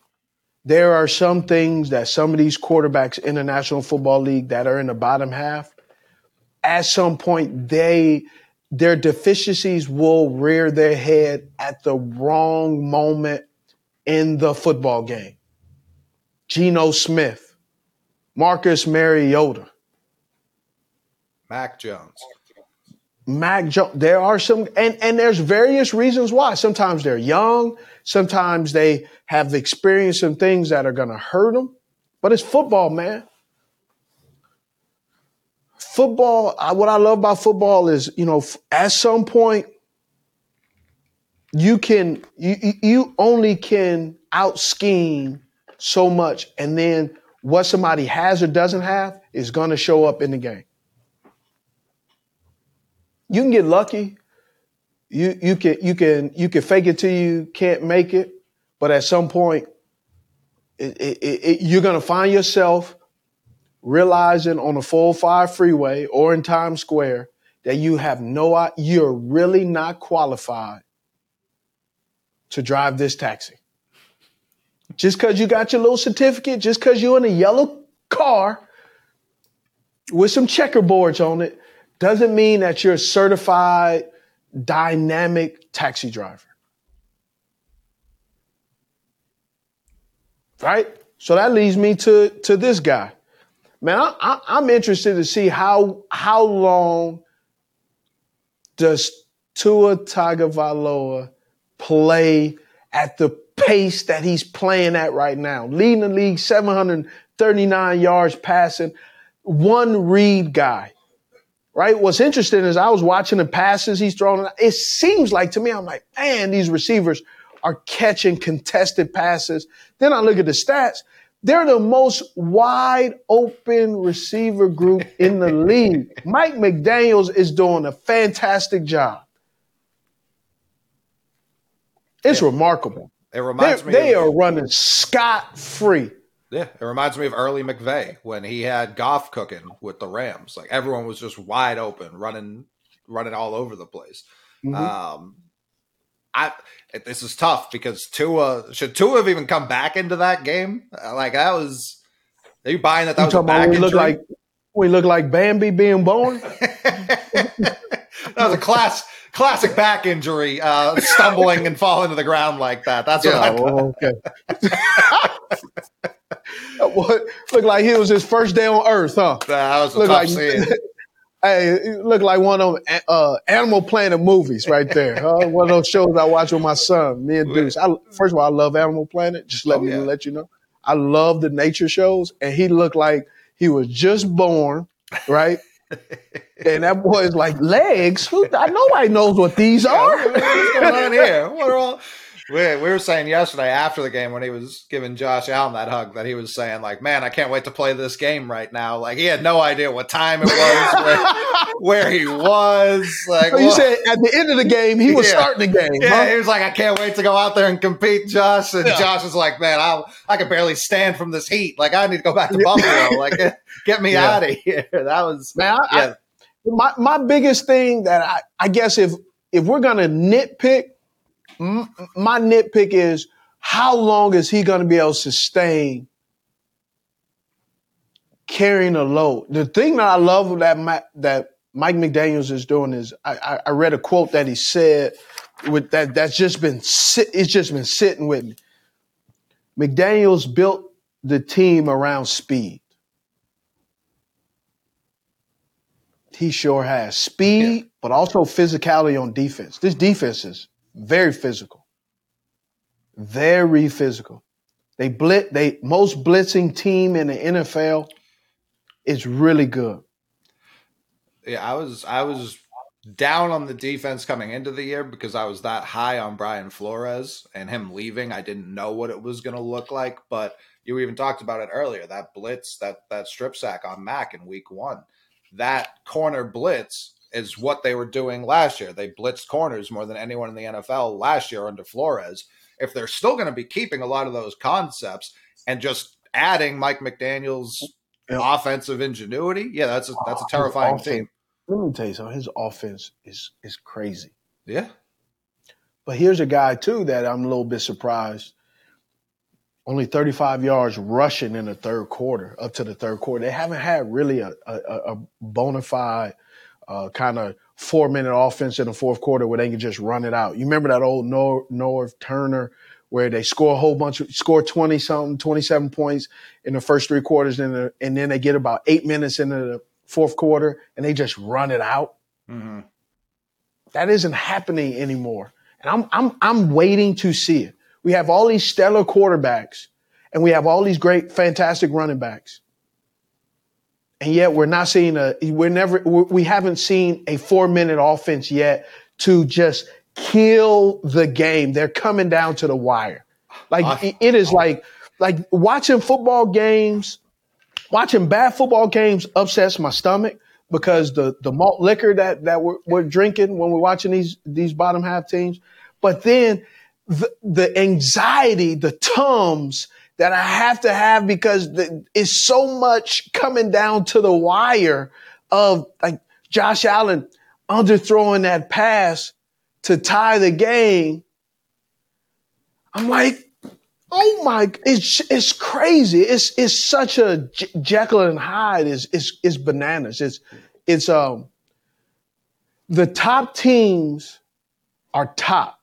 There are some things that some of these quarterbacks in the National Football League that are in the bottom half, at some point they their deficiencies will rear their head at the wrong moment in the football game. Geno Smith, Marcus Mariota, Mac Jones. Mac Jones. There are some, and, and there's various reasons why. Sometimes they're young. Sometimes they have experienced some things that are going to hurt them. But it's football, man. Football, I, what I love about football is, you know, at some point, you can, you, you- only can out scheme so much. And then what somebody has or doesn't have is going to show up in the game you can get lucky. You you can you can you can fake it till you can't make it, but at some point, it, it, it, you're gonna find yourself realizing on the 405 freeway or in Times Square that you have no you're really not qualified to drive this taxi. Just because you got your little certificate, just because you're in a yellow car with some checkerboards on it, doesn't mean that you're a certified dynamic taxi driver. Right? So that leads me to, to this guy. Man, I, I'm interested to see how how long does Tua Tagovailoa play at the pace that he's playing at right now, leading the league 739 yards passing, one read guy right? What's interesting is I was watching the passes he's throwing. It seems like to me, I'm like, man, these receivers are catching contested passes. Then I look at the stats. They're the most wide open receiver group in the league. Mike McDaniels is doing a fantastic job. It's yeah. remarkable. It reminds They're, me. They of, are running scot free. Yeah, it reminds me of early McVay when he had Goff cooking with the Rams. Like everyone was just wide open, running, running all over the place. Mm-hmm. Um, I this is tough because Tua should Tua have even come back into that game? Like that was. Are you buying that? That you was a back we look like we look like Bambi being born. that was a class classic back injury, uh, stumbling and falling to the ground like that. That's yeah, what I. okay. what looked like he was his first day on Earth, huh? That was a looked tough like, scene. Hey, it looked like one of them uh, Animal Planet movies right there. Uh, one of those shows I watch with my son, me and Deuce. I, first of all, I love Animal Planet. Just let oh, me yeah. let you know. I love the nature shows, and he looked like he was just born, right? and that boy is like legs. Who, I nobody knows what these yeah, are. What's going on here? What are all? We, we were saying yesterday after the game when he was giving Josh Allen that hug that he was saying like, "Man, I can't wait to play this game right now." Like he had no idea what time it was, where, where, he was. Like so you said at the end of the game he was yeah. starting the game. Yeah, huh? he was like, "I can't wait to go out there and compete." Josh and yeah. Josh was like, "Man, I I can barely stand from this heat. Like I need to go back to Buffalo. like get, get me yeah. out of here." That was man. I, yeah. I, my my biggest thing that I I guess if if we're gonna nitpick Mm, mm, my nitpick is how long is he going to be able to sustain carrying a load? The thing that I love that that Mike McDaniel's is doing is I, I read a quote that he said with that that's just been sit, it's just been sitting with me. McDaniel's built the team around speed. He sure has speed, yeah. but also physicality on defense. This defense is very physical. Very physical. They blitz, they most blitzing team in the NFL is really good. Yeah, I was I was down on the defense coming into the year because I was that high on Brian Flores and him leaving. I didn't know what it was going to look like, but you even talked about it earlier. That blitz, that that strip sack on Mac in week 1. That corner blitz is what they were doing last year. They blitzed corners more than anyone in the NFL last year under Flores. If they're still going to be keeping a lot of those concepts and just adding Mike McDaniel's yeah. offensive ingenuity, yeah, that's a, that's a terrifying team. Let me tell you something. His offense is is crazy. Yeah. But here's a guy too that I'm a little bit surprised. Only 35 yards rushing in the third quarter, up to the third quarter. They haven't had really a, a, a bona fide uh, kind of four minute offense in the fourth quarter where they can just run it out. You remember that old Norv Turner where they score a whole bunch of score 20 something, 27 points in the first three quarters and, the, and then they get about eight minutes into the fourth quarter and they just run it out. Mm-hmm. That isn't happening anymore. And I'm, I'm, I'm waiting to see it. We have all these stellar quarterbacks and we have all these great, fantastic running backs and yet we're not seeing a we're never we haven't seen a four minute offense yet to just kill the game. They're coming down to the wire. Like it is like like watching football games watching bad football games upsets my stomach because the the malt liquor that that we're, we're drinking when we're watching these these bottom half teams. But then the, the anxiety the tums that I have to have because the, it's so much coming down to the wire of like Josh Allen underthrowing that pass to tie the game. I'm like, oh my, it's, it's crazy. It's, it's such a J- Jekyll and Hyde is, is bananas. It's, it's, um, the top teams are top.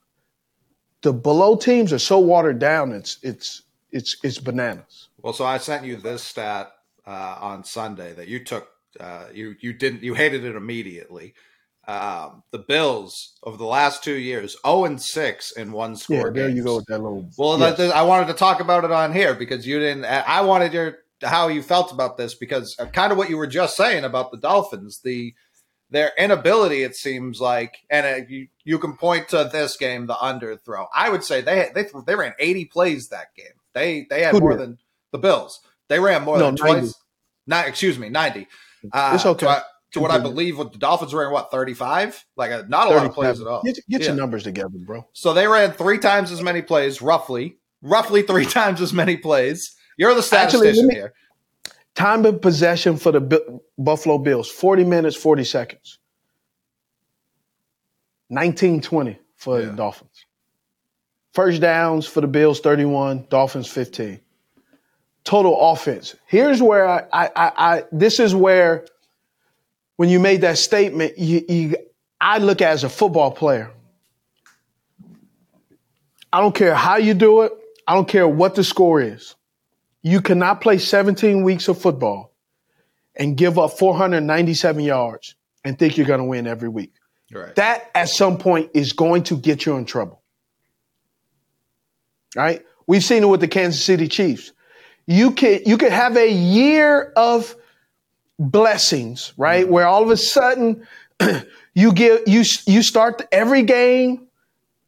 The below teams are so watered down. It's, it's, it's it's bananas. Well, so I sent you this stat uh, on Sunday that you took. Uh, you you didn't you hated it immediately. Um, the Bills over the last two years, zero oh and six in one score. Yeah, there games. you go with that little. Well, yes. that, I wanted to talk about it on here because you didn't. I wanted your how you felt about this because kind of what you were just saying about the Dolphins. The their inability, it seems like, and uh, you you can point to this game, the underthrow. I would say they they they ran eighty plays that game. They they had more than The Bills. They ran more No, than 90. twice. Not, excuse me, 90. Uh, It's okay. To, I- to what I believe, what the Dolphins ran, what, 35? Like, uh, not a lot of plays at all. Get, get Yeah. your numbers together, bro. So they ran three times as many plays, roughly, roughly three times as many plays. You're the Actually, statistician me- here. Time of possession for the Bu- Buffalo Bills 40 minutes, 40 seconds. 1920 for Yeah. the Dolphins. First downs for the Bills 31, Dolphins 15. Total offense. Here's where I, I, I, I this is where when you made that statement, you, you, I look at it as a football player. I don't care how you do it. I don't care what the score is. You cannot play 17 weeks of football and give up 497 yards and think you're going to win every week. Right. That at some point is going to get you in trouble. Right? We've seen it with the Kansas City Chiefs. You can you can have a year of blessings, right? Where all of a sudden you get you you start every game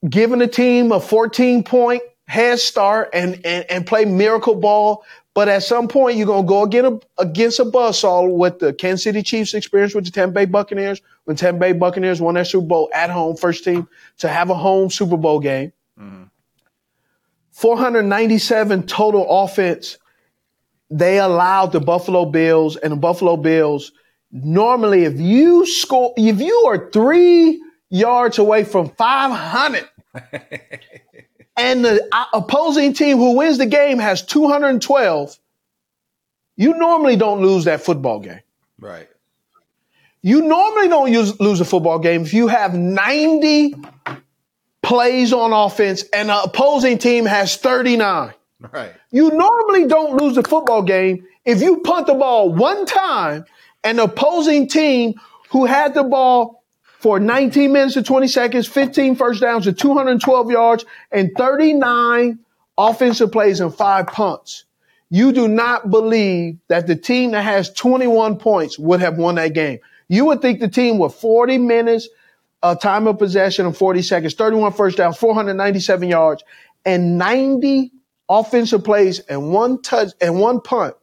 giving a team a 14 point head start and, and, and play miracle ball. But at some point, you're going to go against a, against a with the Kansas City Chiefs experience with the Tampa Bay Buccaneers. When Tampa Bay Buccaneers won their Super Bowl at home, first team to have a home Super Bowl game. Mm-hmm. 497 total offense. They allowed the Buffalo Bills and the Buffalo Bills. Normally, if you score, if you are three yards away from 500 and the opposing team who wins the game has 212, you normally don't lose that football game. Right. You normally don't use, lose a football game if you have 90 plays on offense and the opposing team has 39. Right. You normally don't lose the football game if you punt the ball one time and the opposing team who had the ball for 19 minutes and 20 seconds, 15 first downs and 212 yards and 39 offensive plays and five punts. You do not believe that the team that has 21 points would have won that game. You would think the team with 40 minutes of time of possession of 40 seconds, 31 first downs, 497 yards, and 90 offensive plays and one touch and one punt,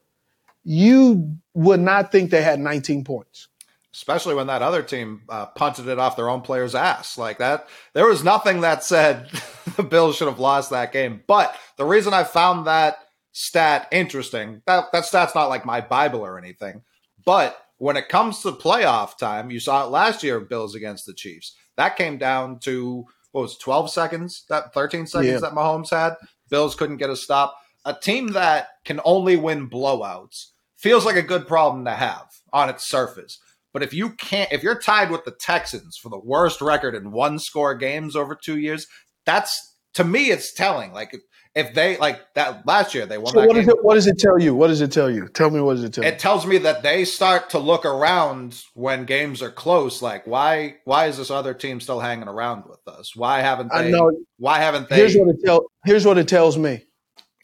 you would not think they had 19 points. Especially when that other team uh, punted it off their own player's ass like that. There was nothing that said the Bills should have lost that game. But the reason I found that stat interesting, that, that stat's not like my Bible or anything. But when it comes to playoff time, you saw it last year, Bills against the Chiefs. That came down to what was it, 12 seconds, that 13 seconds Yeah. that Mahomes had. Bills couldn't get a stop. A team that can only win blowouts feels like a good problem to have on its surface. But if you can't, if you're tied with the Texans for the worst record in one score games over two years, that's to me, it's telling. Like if they like that last year, they won So that what game. does it what does it tell you? What does it tell you? Tell me what does it tell you? It tells me that they start to look around when games are close. Like why? Why is this other team still hanging around with us? Why haven't I they? know. Why haven't they? Here's what it tell here's what it tells me.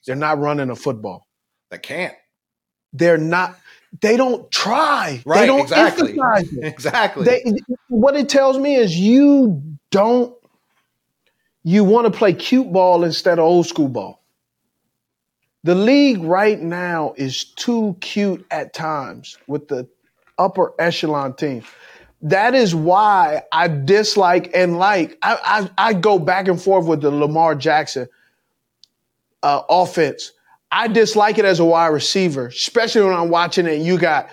They're not running a football. they can't. They're not they don't try. Right, they don't exactly. emphasize it. Exactly. They, what it tells me is you don't you want to play cute ball instead of old school ball. The league right now is too cute at times with the upper echelon teams. That is why I dislike and like I I, I go back and forth with the Lamar Jackson uh, offense. I dislike it as a wide receiver, especially when I'm watching it. You got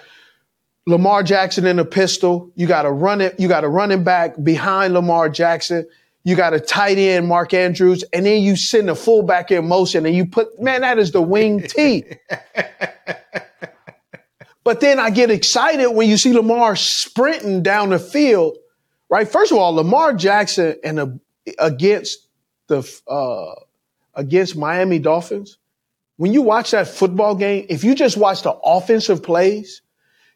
Lamar Jackson in a pistol. You got a run it. You got a running back behind Lamar Jackson. You got a tight end, Mark Andrews, and then you send a fullback in motion, and you put man, that is the wing T. but then I get excited when you see Lamar sprinting down the field. Right. First of all, Lamar Jackson and a, against the uh, against Miami Dolphins. When you watch that football game, if you just watch the offensive plays,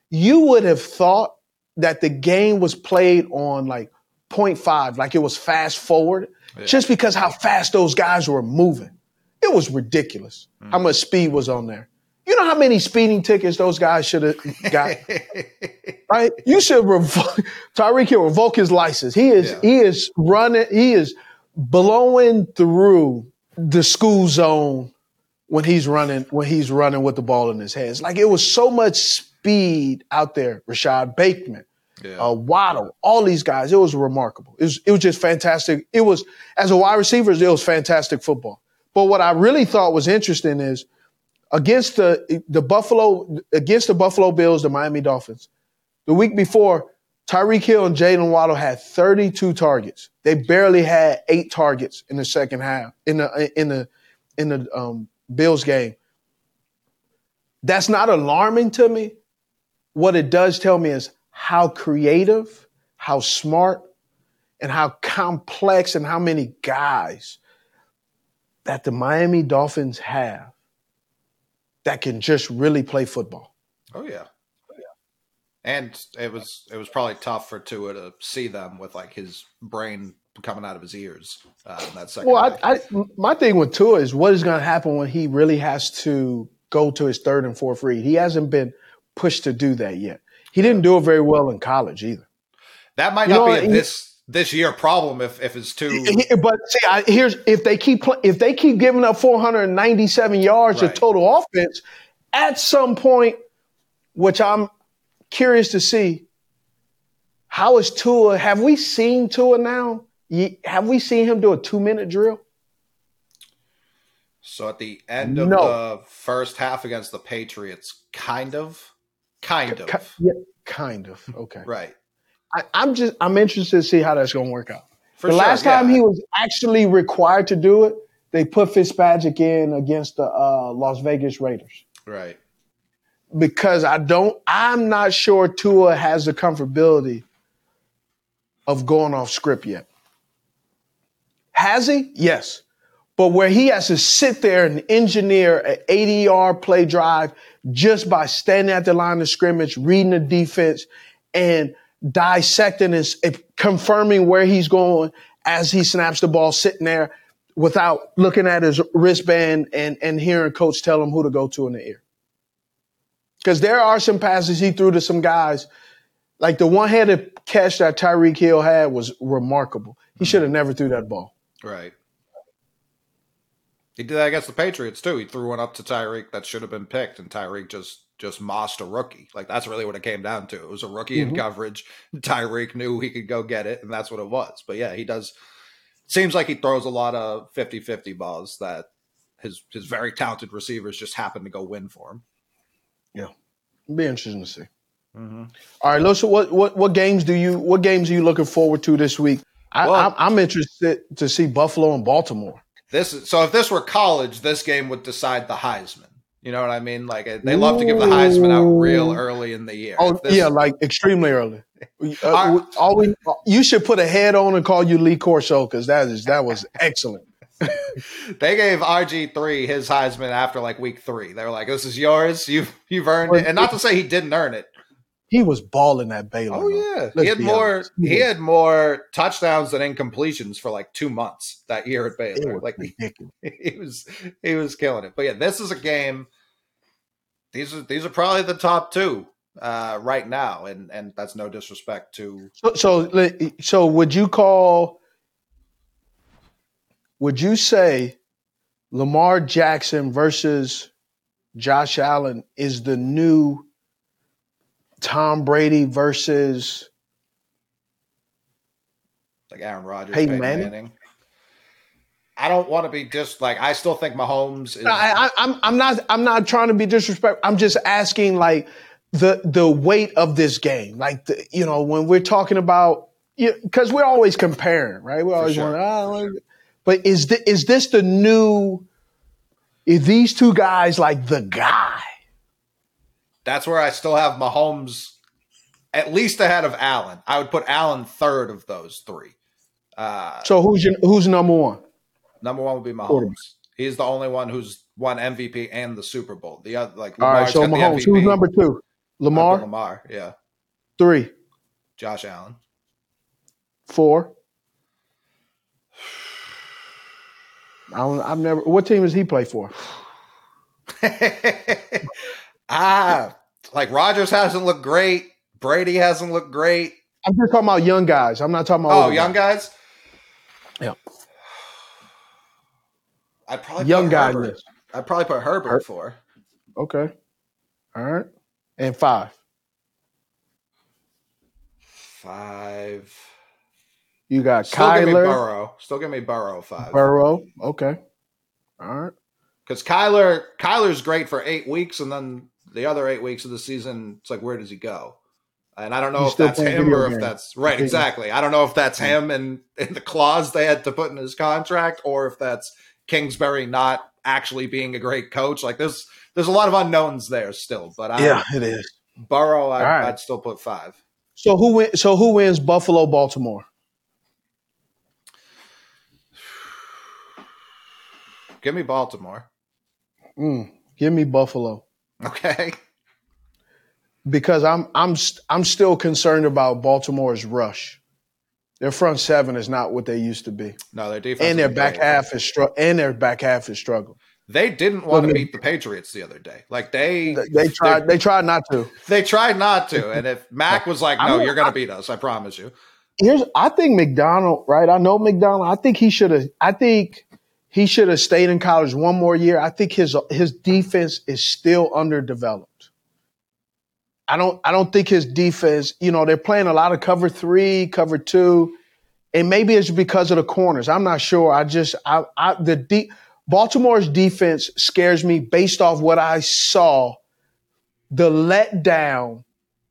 you would have thought that the game was played on like 0.5, like it was fast forward, just because how fast those guys were moving. It was ridiculous mm. how much speed was on there. You know how many speeding tickets those guys should have got, right? You should revoke Tyreek Hill revoke his license. He is Yeah. he is running. He is blowing through the school zone when he's running when he's running with the ball in his hands. Like it was so much speed out there. Rashod Bateman, Yeah. uh, Waddle, all these guys. It was remarkable. It was it was just fantastic. It was as a wide receiver, it was fantastic football. But what I really thought was interesting is against the the Buffalo against the Buffalo Bills, the Miami Dolphins, the week before, Tyreek Hill and Jaylen Waddle had 32 targets. They barely had eight targets in the second half in the in the in the um, Bills game. That's not alarming to me. What it does tell me is how creative, how smart, and how complex and how many guys that the Miami Dolphins have that can just really play football. Oh yeah. And it was it was probably tough for Tua to see them with like his brain coming out of his ears uh, in that second. Well. I, I, my thing with Tua is what is going to happen when he really has to go to his third and fourth read. He hasn't been pushed to do that yet. He didn't do it very well in college either. that might you not know, be a and- this this year problem if if it's too He- But see, I, here's if they keep pl- if they keep giving up 497 yards Right. of total offense, at some point, which I'm curious to see, how is Tua? Have we seen Tua now? Have we seen him do a two minute drill? So at the end of No. the first half against the Patriots, kind of, kind of, yeah, kind of. Okay. right. I, I'm just I'm interested to see how that's going to work out. For the sure, last yeah. time he was actually required to do it, they put Fitzpatrick in against the uh, Las Vegas Raiders right. because I don't. I'm not sure Tua has the comfortability of going off script yet. Has he? Yes. But where he has to sit there and engineer an 80 yard play drive just by standing at the line of scrimmage, reading the defense, and dissecting and confirming where he's going as he snaps the ball, sitting there without looking at his wristband and, and hearing coach tell him who to go to in the ear. Because there are some passes he threw to some guys, like the one handed catch that Tyreek Hill had was remarkable. He mm-hmm. should have never threw that ball. Right. He did that against the Patriots too. He threw one up to Tyreek that should have been picked, and Tyreek just just mossed a rookie. Like that's really what it came down to. It was a rookie in mm-hmm. coverage. Tyreek knew he could go get it, and that's what it was. But yeah, he does. Seems like he throws a lot of 50-50 balls that his his very talented receivers just happen to go win for him. It'd be interesting to see. Mm-hmm. All right, Lisa, what, what what games do you what games are you looking forward to this week? I, Well- I'm, I'm interested to see Buffalo and Baltimore. This is, so if this were college, this game would decide the Heisman. You know what I mean? Like they love to give the Heisman out real early in the year. Oh this- yeah, like extremely early. Uh, All we, you should put a head on and call you Lee Corso because that is that was excellent. They gave RG three his Heisman after like week three. They were like, "This is yours. You've you've earned it." And not to say he didn't earn it. He was balling at Baylor. Oh yeah, he had more. honest. He had more touchdowns than incompletions for like two months that year at Baylor. Like ridiculous. he was he was killing it. But yeah, this is a game. These are these are probably the top two uh, right now, and and that's no disrespect to So, so, so would you call? Would you say Lamar Jackson versus Josh Allen is the new Tom Brady versus? like Aaron Rodgers, Peyton Peyton Manning? Manning. I don't want to be just like I still think Mahomes is. I, I, I'm I'm not I'm not trying to be disrespectful. I'm just asking like the the weight of this game. Like the, you know when we're talking about because we're always comparing, right? We're always sure. want. Oh, but is the, is this the new? Is these two guys like the guy? That's where I still have Mahomes at least ahead of Allen. I would put Allen third of those three. Uh, So who's your, who's number one? number one would be Mahomes. He's the only one who's won MVP and the Super Bowl. The other, like All right, so Mahomes. Who's number two? Lamar. Lamar, yeah. Three, Josh Allen. four. I don't, I've never. What team does he play for? ah, like Rodgers hasn't looked great. Brady hasn't looked great. I'm just talking about young guys. I'm not talking about Oh, young guys. guys. Yeah. I'd probably Young put guy list. I'd probably put Herbert Her- four. Okay. All right. And five. Five. You got Still give me Kyler, Burrow. Still give me Burrow five. Burrow. Okay. All right. Because Kyler, Kyler's great for eight weeks, and then the other eight weeks of the season, it's like, where does he go? And I don't know He's if that's him or if games. that's right. Yeah. Exactly. I don't know if that's him and, and the clause they had to put in his contract, or if that's Kingsbury not actually being a great coach. Like there's there's a lot of unknowns there still. But I, yeah, it is. Burrow, I, All right. I'd still put five. So who win, so who wins Buffalo Baltimore? Give me Baltimore. Mm, give me Buffalo Okay. because I'm I'm st- I'm still concerned about Baltimore's rush. Their front seven is not what they used to be, No, their defense and their back great. half is str- and their back half is struggling. They didn't want to beat the Patriots the other day. Like they They, tried they tried not to. They tried not to, and if Mac was like, "No, don't- you're going to beat us," I promise you. Here's I think McDonald, right? I know McDonald. I think he should have. I think he should have stayed in college one more year. I think his his defense is still underdeveloped. I don't I don't think his defense. You know, they're playing a lot of cover three, cover two, and maybe it's because of the corners. I'm not sure. I just I, I the de- Baltimore's defense scares me based off what I saw. The letdown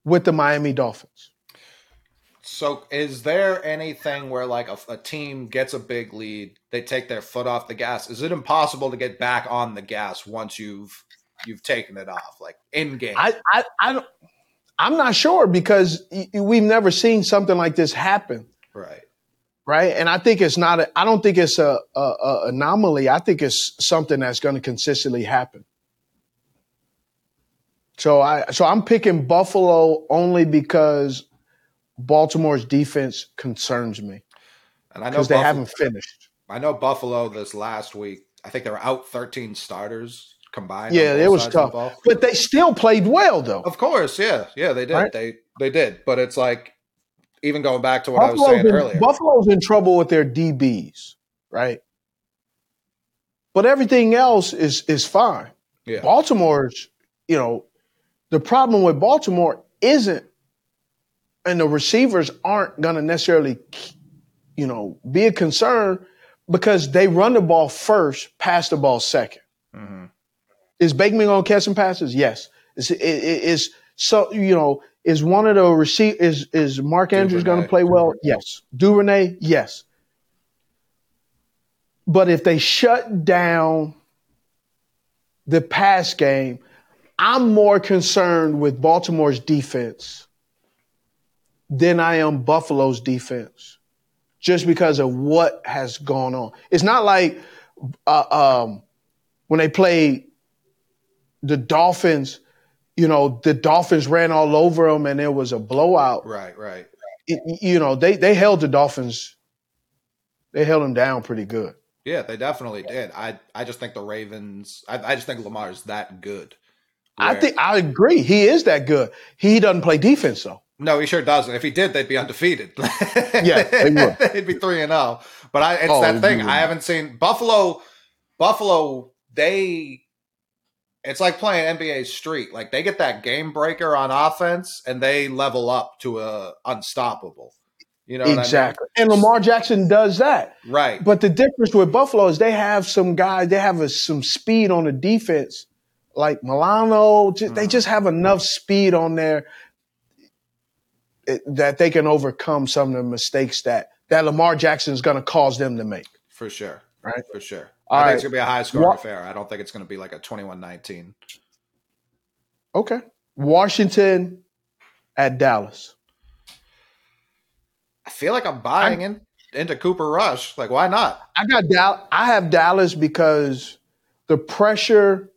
with the Miami Dolphins. So, is there anything where like a, a team gets a big lead, they take their foot off the gas? Is it impossible to get back on the gas once you've you've taken it off, like in game? I, I, I don't, I'm not sure because we've never seen something like this happen, right. right? And I think it's not. A, I don't think it's a, a, a anomaly. I think it's something that's going to consistently happen. So I, so I'm picking Buffalo only because Baltimore's defense concerns me And I know because they haven't finished. I know Buffalo this last week. I think they were out 13 starters combined. Yeah, it was of the tough, but they still played well though. Of course, yeah, yeah, they did. Right. They they did. But it's like even going back to what I was saying in, earlier. Buffalo's in trouble with their DBs, right? But everything else is is fine. yeah, Baltimore's, you know, the problem with Baltimore isn't, and the receivers aren't going to necessarily, you know, be a concern because they run the ball first, pass the ball second. Mhm. Is Bateman going to catch some passes? Yes. Is, so you know is one of the receive is is Mark Andrews going to play well? Yes. Duvernay? Yes. But if they shut down the pass game, I'm more concerned with Baltimore's defense than I am Buffalo's defense, just because of what has gone on. It's not like uh, um, when they played the Dolphins. You know, the Dolphins ran all over them, and it was a blowout. right, right. It- you know, they they held the Dolphins. They held them down pretty good. Yeah, they definitely did. I I just think the Ravens. I, I just think Lamar is that good. I think I agree. He is that good. He doesn't play defense though. No, he sure doesn't. If he did, they'd be undefeated. Yeah, they would. they'd be three and zero. But I, it's Oh, that thing. I haven't seen Buffalo. Buffalo, they. It's like playing NBA Street. Like they get that game breaker on offense, and they level up to a unstoppable. You know what exactly. And Lamar Jackson does that. Right. But the difference with Buffalo is they have some guys, they have a, some speed on the defense, like Milano. Just, They Mhm. just have enough speed on there it- that they can overcome some of the mistakes that, that Lamar Jackson is going to cause them to make. For sure. Right. For sure. All I think it's gonna be a high scoring Wa- affair. I don't think it's gonna be like a 21-19. Okay. Washington at Dallas. I feel like I'm buying in into Cooper Rush. Like, why not? I got Dallas. I have Dallas because the pressure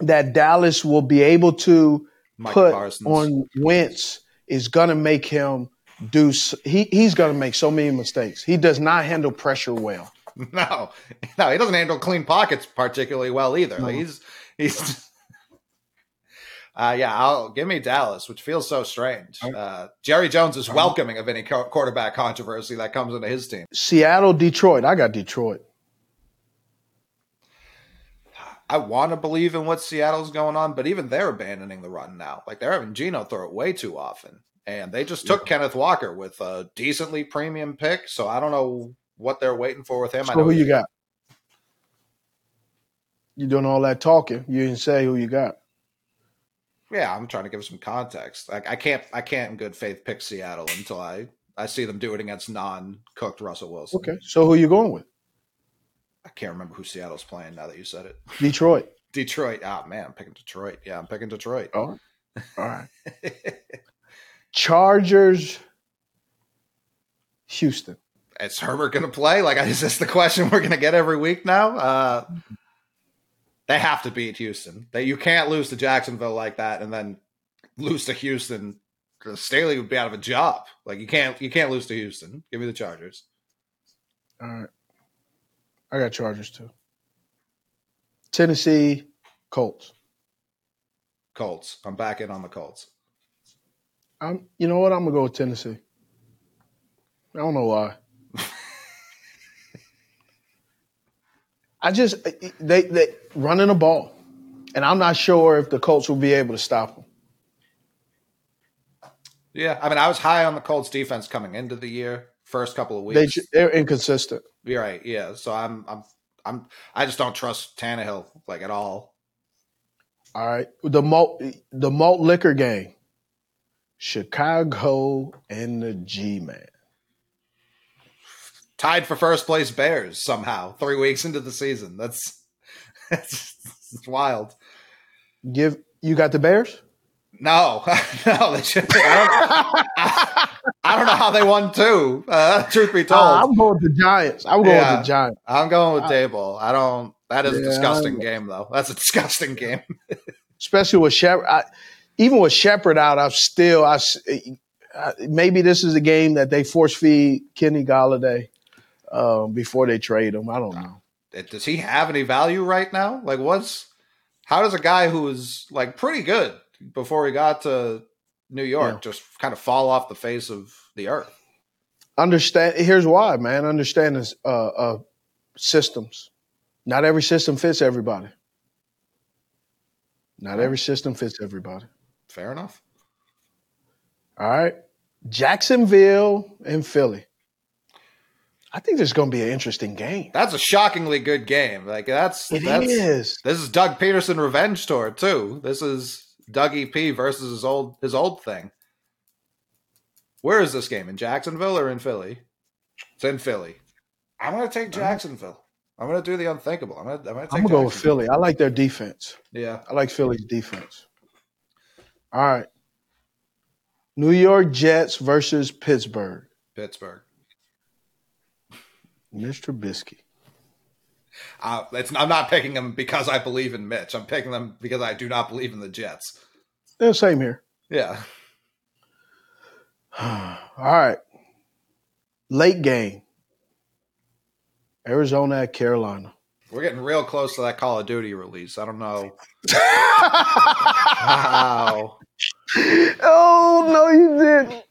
that Dallas will be able to Micah put Parsons. on Wentz is going to make him do. He he's going to make so many mistakes. He does not handle pressure well. No, no, he doesn't handle clean pockets particularly well either. Like he's he's. Uh, yeah, I'll give me Dallas, which feels so strange. Uh, Jerry Jones is welcoming of any co- quarterback controversy that comes into his team. Seattle, Detroit. I got Detroit. I want to believe in what Seattle's going on, but even they're abandoning the run now. Like they're having Geno throw it way too often. And they just took yeah. Kenneth Walker with a decently premium pick. So I don't know what they're waiting for with him. So who you got? You doing all that talking. You didn't say who you got. Yeah, I'm trying to give some context. Like I can't I can't in good faith pick Seattle until I I see them do it against non-cooked Russell Wilson. Okay. So who are you going with? I can't remember who Seattle's playing now that you said it. Detroit. Detroit. Ah, oh, man, I'm picking Detroit. Yeah, I'm picking Detroit. All right. All right. Chargers, Houston. Is Herbert going to play? Like, is this the question we're going to get every week now? Uh, they have to beat Houston. That you can't lose to Jacksonville like that and then lose to Houston. Staley would be out of a job. Like you can't you can't lose to Houston. Give me the Chargers. All right. I got Chargers too. Tennessee, Colts. Colts. I'm back in on the Colts. I'm. You know what? I'm gonna go with Tennessee. I don't know why. I just they they running a ball, and I'm not sure if the Colts will be able to stop them. Yeah, I mean, I was high on the Colts defense coming into the year. First couple of weeks, they, they're inconsistent. You're right. Yeah. So I'm I'm I'm I just don't trust Tannehill like at all. All right. The malt the malt liquor game. Chicago and the G man. Tied for first place Bears somehow, three weeks into the season. That's that's, that's wild. Give you got the Bears? No, no, they should. I don't, I, I don't, know how they won two. Uh, truth be told, uh, I'm going with the Giants. I'm going yeah, with the Giants. I'm going with Daboll. I don't. That is yeah, a disgusting game, though. That's a disgusting game. Especially with Shepard. I, even with Shepard out, I'm still. I, I, maybe this is a game that they force feed Kenny Golladay um, before they trade him. I don't know. Does he have any value right now? Like, what's how does a guy who is like pretty good before he got to New York yeah. just kind of fall off the face of the earth. Understand? Here's why, man. Understand this, uh, uh, systems. Not every system fits everybody. Not every system fits everybody. Fair enough. All right. Jacksonville and Philly. I think there's going to be an interesting game. That's a shockingly good game. Like that's it that's, is. This is Doug Pederson revenge tour too. This is Dougie P versus his old his old thing. Where is this game? In Jacksonville or in Philly? It's in Philly. I'm gonna take Jacksonville. I'm gonna do the unthinkable. I'm gonna I'm gonna, I'm gonna go with Philly. I like their defense. Yeah. I like Philly's defense. All right. New York Jets versus Pittsburgh. Pittsburgh. Mr. Trubisky. Uh, I'm not picking them because I believe in Mitch. I'm picking them because I do not believe in the Jets. Yeah, same here. Yeah. All right. Late game. Arizona at Carolina. We're getting real close to that Call of Duty release. I don't know. wow. Oh, no, you didn't.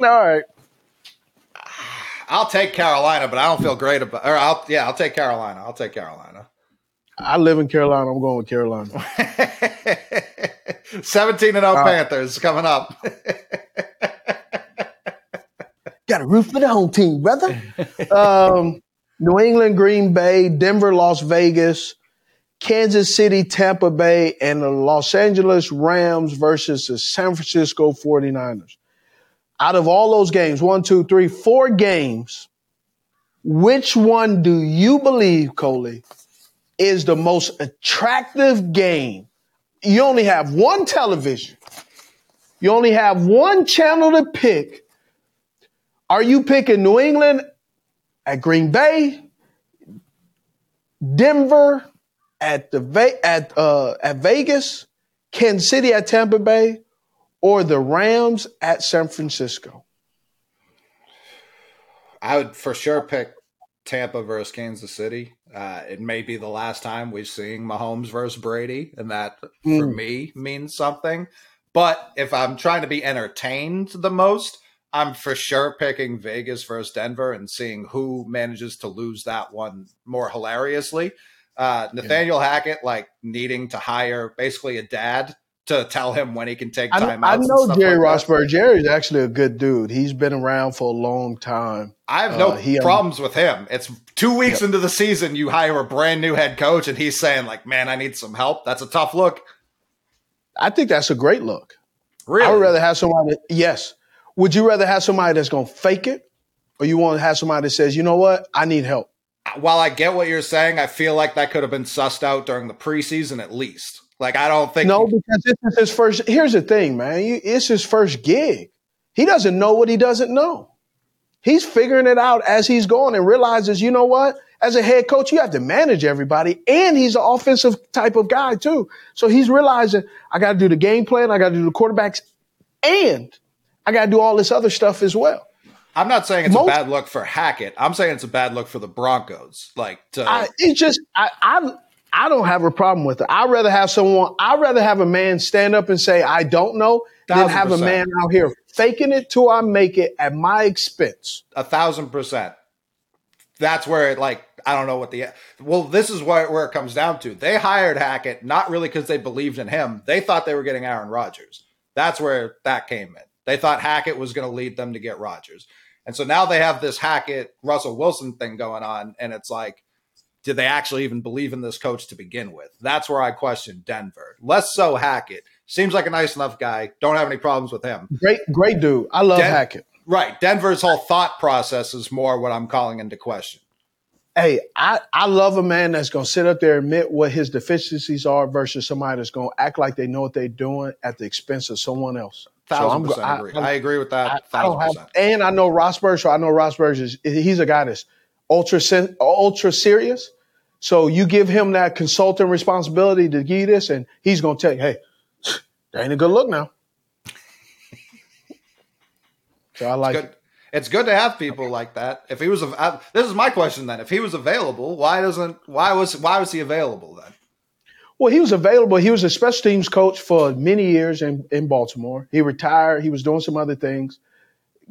All right. I'll take Carolina, but I don't feel great about. Or I'll yeah, I'll take Carolina. I'll take Carolina. I live in Carolina. I'm going with Carolina. 17 and 0 uh, Panthers coming up. Got a roof for the home team, brother. um, New England, Green Bay, Denver, Las Vegas, Kansas City, Tampa Bay, and the Los Angeles Rams versus the San Francisco 49ers out of all those games, one, two, three, four games, which one do you believe, Coley, is the most attractive game? You only have one television. You only have one channel to pick. Are you picking New England at Green Bay, Denver at the at uh, at Vegas, Kansas City at Tampa Bay, or the Rams at San Francisco? I would for sure pick Tampa versus Kansas City. Uh, it may be the last time we're seeing Mahomes versus Brady, and that mm. for me means something. But if I'm trying to be entertained the most, I'm for sure picking Vegas versus Denver and seeing who manages to lose that one more hilariously. Uh, Nathaniel Hackett like needing to hire basically a dad to tell him when he can take time out. I know Jerry Rosburg. Jerry's actually a good dude. He's been around for a long time. I have no Uh, problems with him. It's two weeks into the season, you hire a brand new head coach, and he's saying like, "Man, I need some help." That's a tough look. I think that's a great look. Really, I would rather have somebody. Yes. Would you rather have somebody that's going to fake it, or you want to have somebody that says, "You know what? I need help." while I get what you're saying, I feel like that could have been sussed out during the preseason at least. Like, I don't think No, because this is his first. Here's the thing, man. You, it's his first gig. He doesn't know what he doesn't know. He's figuring it out as he's going and realizes, you know what? As a head coach, you have to manage everybody, and he's an offensive type of guy too. So he's realizing I got to do the game plan, I got to do the quarterbacks, and I got to do all this other stuff as well. I'm not saying it's Most- a bad look for Hackett. I'm saying it's a bad look for the Broncos. Like, to, I, it's just I, I I don't have a problem with it. I'd rather have someone. I'd rather have a man stand up and say I don't know than have a man out here faking it till I make it at my expense. a thousand percent. That's where it like I don't know what the well. This is where where it comes down to. They hired Hackett not really because they believed in him. They thought they were getting Aaron Rodgers. That's where that came in. They thought Hackett was going to lead them to get Rodgers, and so now they have this Hackett Russell Wilson thing going on, and it's like, did they actually even believe in this coach to begin with? That's where I question Denver. Less so Hackett. Seems like a nice enough guy. Don't have any problems with him. Great, great dude. I love Den- Hackett. Right. Denver's whole thought process is more what I'm calling into question. Hey, I, I love a man that's going to sit up there and admit what his deficiencies are versus somebody that's going to act like they know what they're doing at the expense of someone else. So Thousand I'm go- percent I- agree. I'm- I, agree with that. I, I don't have, percent. and I know Rosburg, so I know Rosburg is he's a guy that's ultra ultra serious. So you give him that consulting responsibility to give you this, and he's gonna tell you, hey, that ain't a good look now. so I like Good. it. It's good to have people like that. If he was, av- uh, this is my question then. If he was available, why doesn't? Why was? Why was he available then? Well, he was available. He was a special teams coach for many years in, in Baltimore. He retired. He was doing some other things.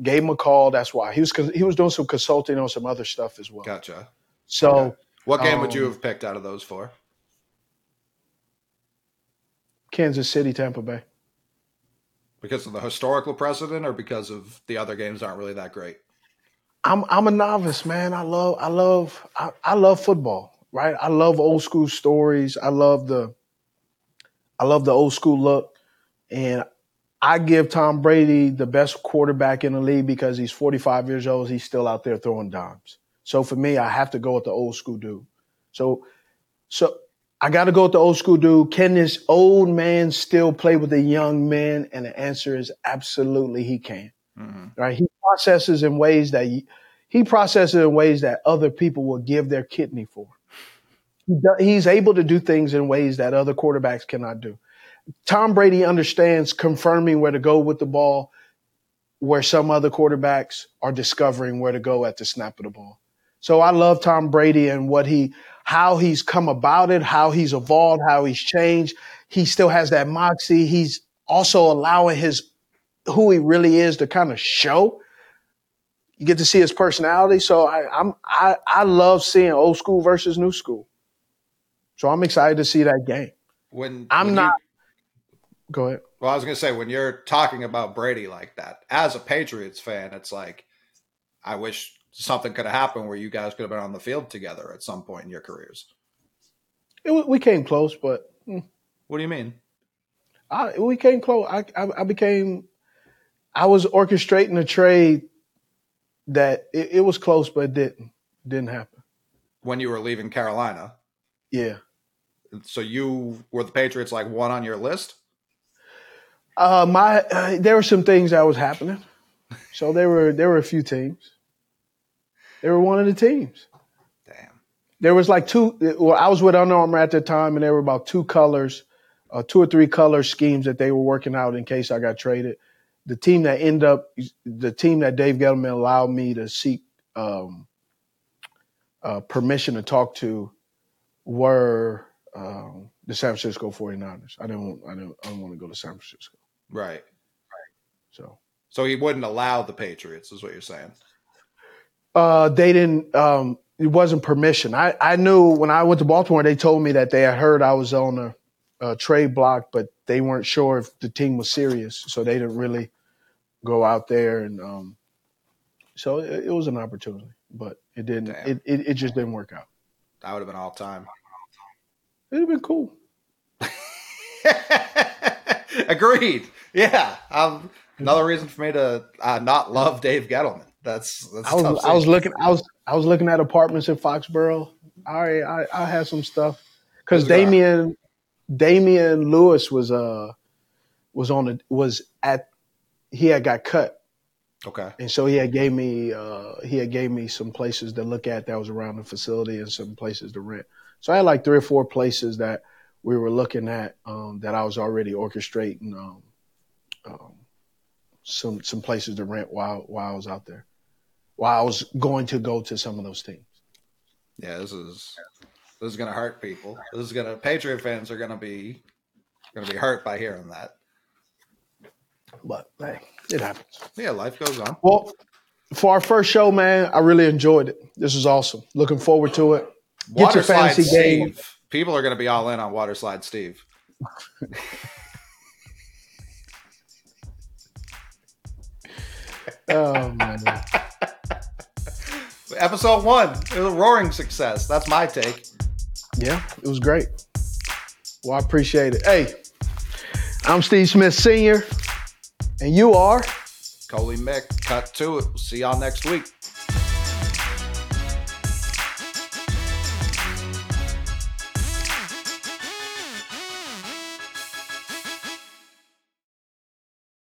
Gave him a call. That's why he was he was doing some consulting on some other stuff as well. Gotcha. So. Okay. What game would you Um, have picked out of those four? Kansas City, Tampa Bay. Because of the historical precedent, or because of the other games aren't really that great? I'm I'm a novice, man. I love I love I, I love football, right? I love old school stories. I love the I love the old school look. And I give Tom Brady the best quarterback in the league because he's 45 years old. He's still out there throwing dimes. So for me, I have to go with the old school dude. So so I got to go with the old school dude. Can this old man still play with a young man? And the answer is absolutely he can Mhm. right? He processes in ways that he, he processes in ways that other people will give their kidney for. He's able to do things in ways that other quarterbacks cannot do. Tom Brady understands confirming where to go with the ball, where some other quarterbacks are discovering where to go at the snap of the ball. So I love Tom Brady and what he, how he's come about it, how he's evolved, how he's changed. He still has that moxie. He's also allowing his who he really is to kind of show. You get to see his personality. So I, I'm I I love seeing old school versus new school. So I'm excited to see that game. When I'm when not- Go ahead. well, I was going to say when you're talking about Brady like that, as a Patriots fan, it's like I wish something could have happened where you guys could have been on the field together at some point in your careers. It, we came close, but mm, What do you mean? I, we came close. I, I I became I was orchestrating a trade that it, it was close, but it didn't didn't happen. When you were leaving Carolina, Yeah. so you were the Patriots like one on your list? Uh, my uh, there were some things that was happening. So there were there were a few teams. They were one of the teams. Damn. There was like two. Well, I was with Under Armour at the time, and there were about two colors, uh, two or three color schemes that they were working out in case I got traded. The team that ended up, the team that Dave Gettleman allowed me to seek um, uh, permission to talk to, were um, the San Francisco 49ers. I didn't want, I didn't, I didn't want to go to San Francisco. Right. So So he wouldn't allow the Patriots, is what you're saying. uh, they didn't. Um, it wasn't permission. I, I knew when I went to Baltimore, they told me that they had heard I was on a, a trade block, but they weren't sure if the team was serious, so they didn't really go out there and um, so it, it was an opportunity, but it didn't. It, it, it just didn't work out. That would have been all time. It'd have been cool. Agreed. Yeah. Um, another reason for me to uh, not love Dave Gettleman. That's, that's I was I was looking I was I was looking at apartments in Foxborough. I I, I had some stuff because Damian Damian Lewis was uh was on the was at he had got cut. Okay. And so he had gave me uh he had gave me some places to look at that was around the facility and some places to rent. So I had like three or four places that we were looking at um, that I was already orchestrating um, um, some some places to rent while while I was out there, while I was going to go to some of those teams. Yeah, this is this is gonna hurt people. This is gonna Patriot fans are gonna be gonna be hurt by hearing that. But hey, it happens. Yeah, life goes on. Well, for our first show, man, I really enjoyed it. This was awesome. Looking forward to it. Get Water your fantasy game. People are going to be all in on Water Slide Steve. oh. Episode one, it was a roaring success. That's my take. Yeah, it was great. Well, I appreciate it. Hey, I'm Steve Smith Sr., and you are Coley Mick. Cut to it. We'll see y'all next week.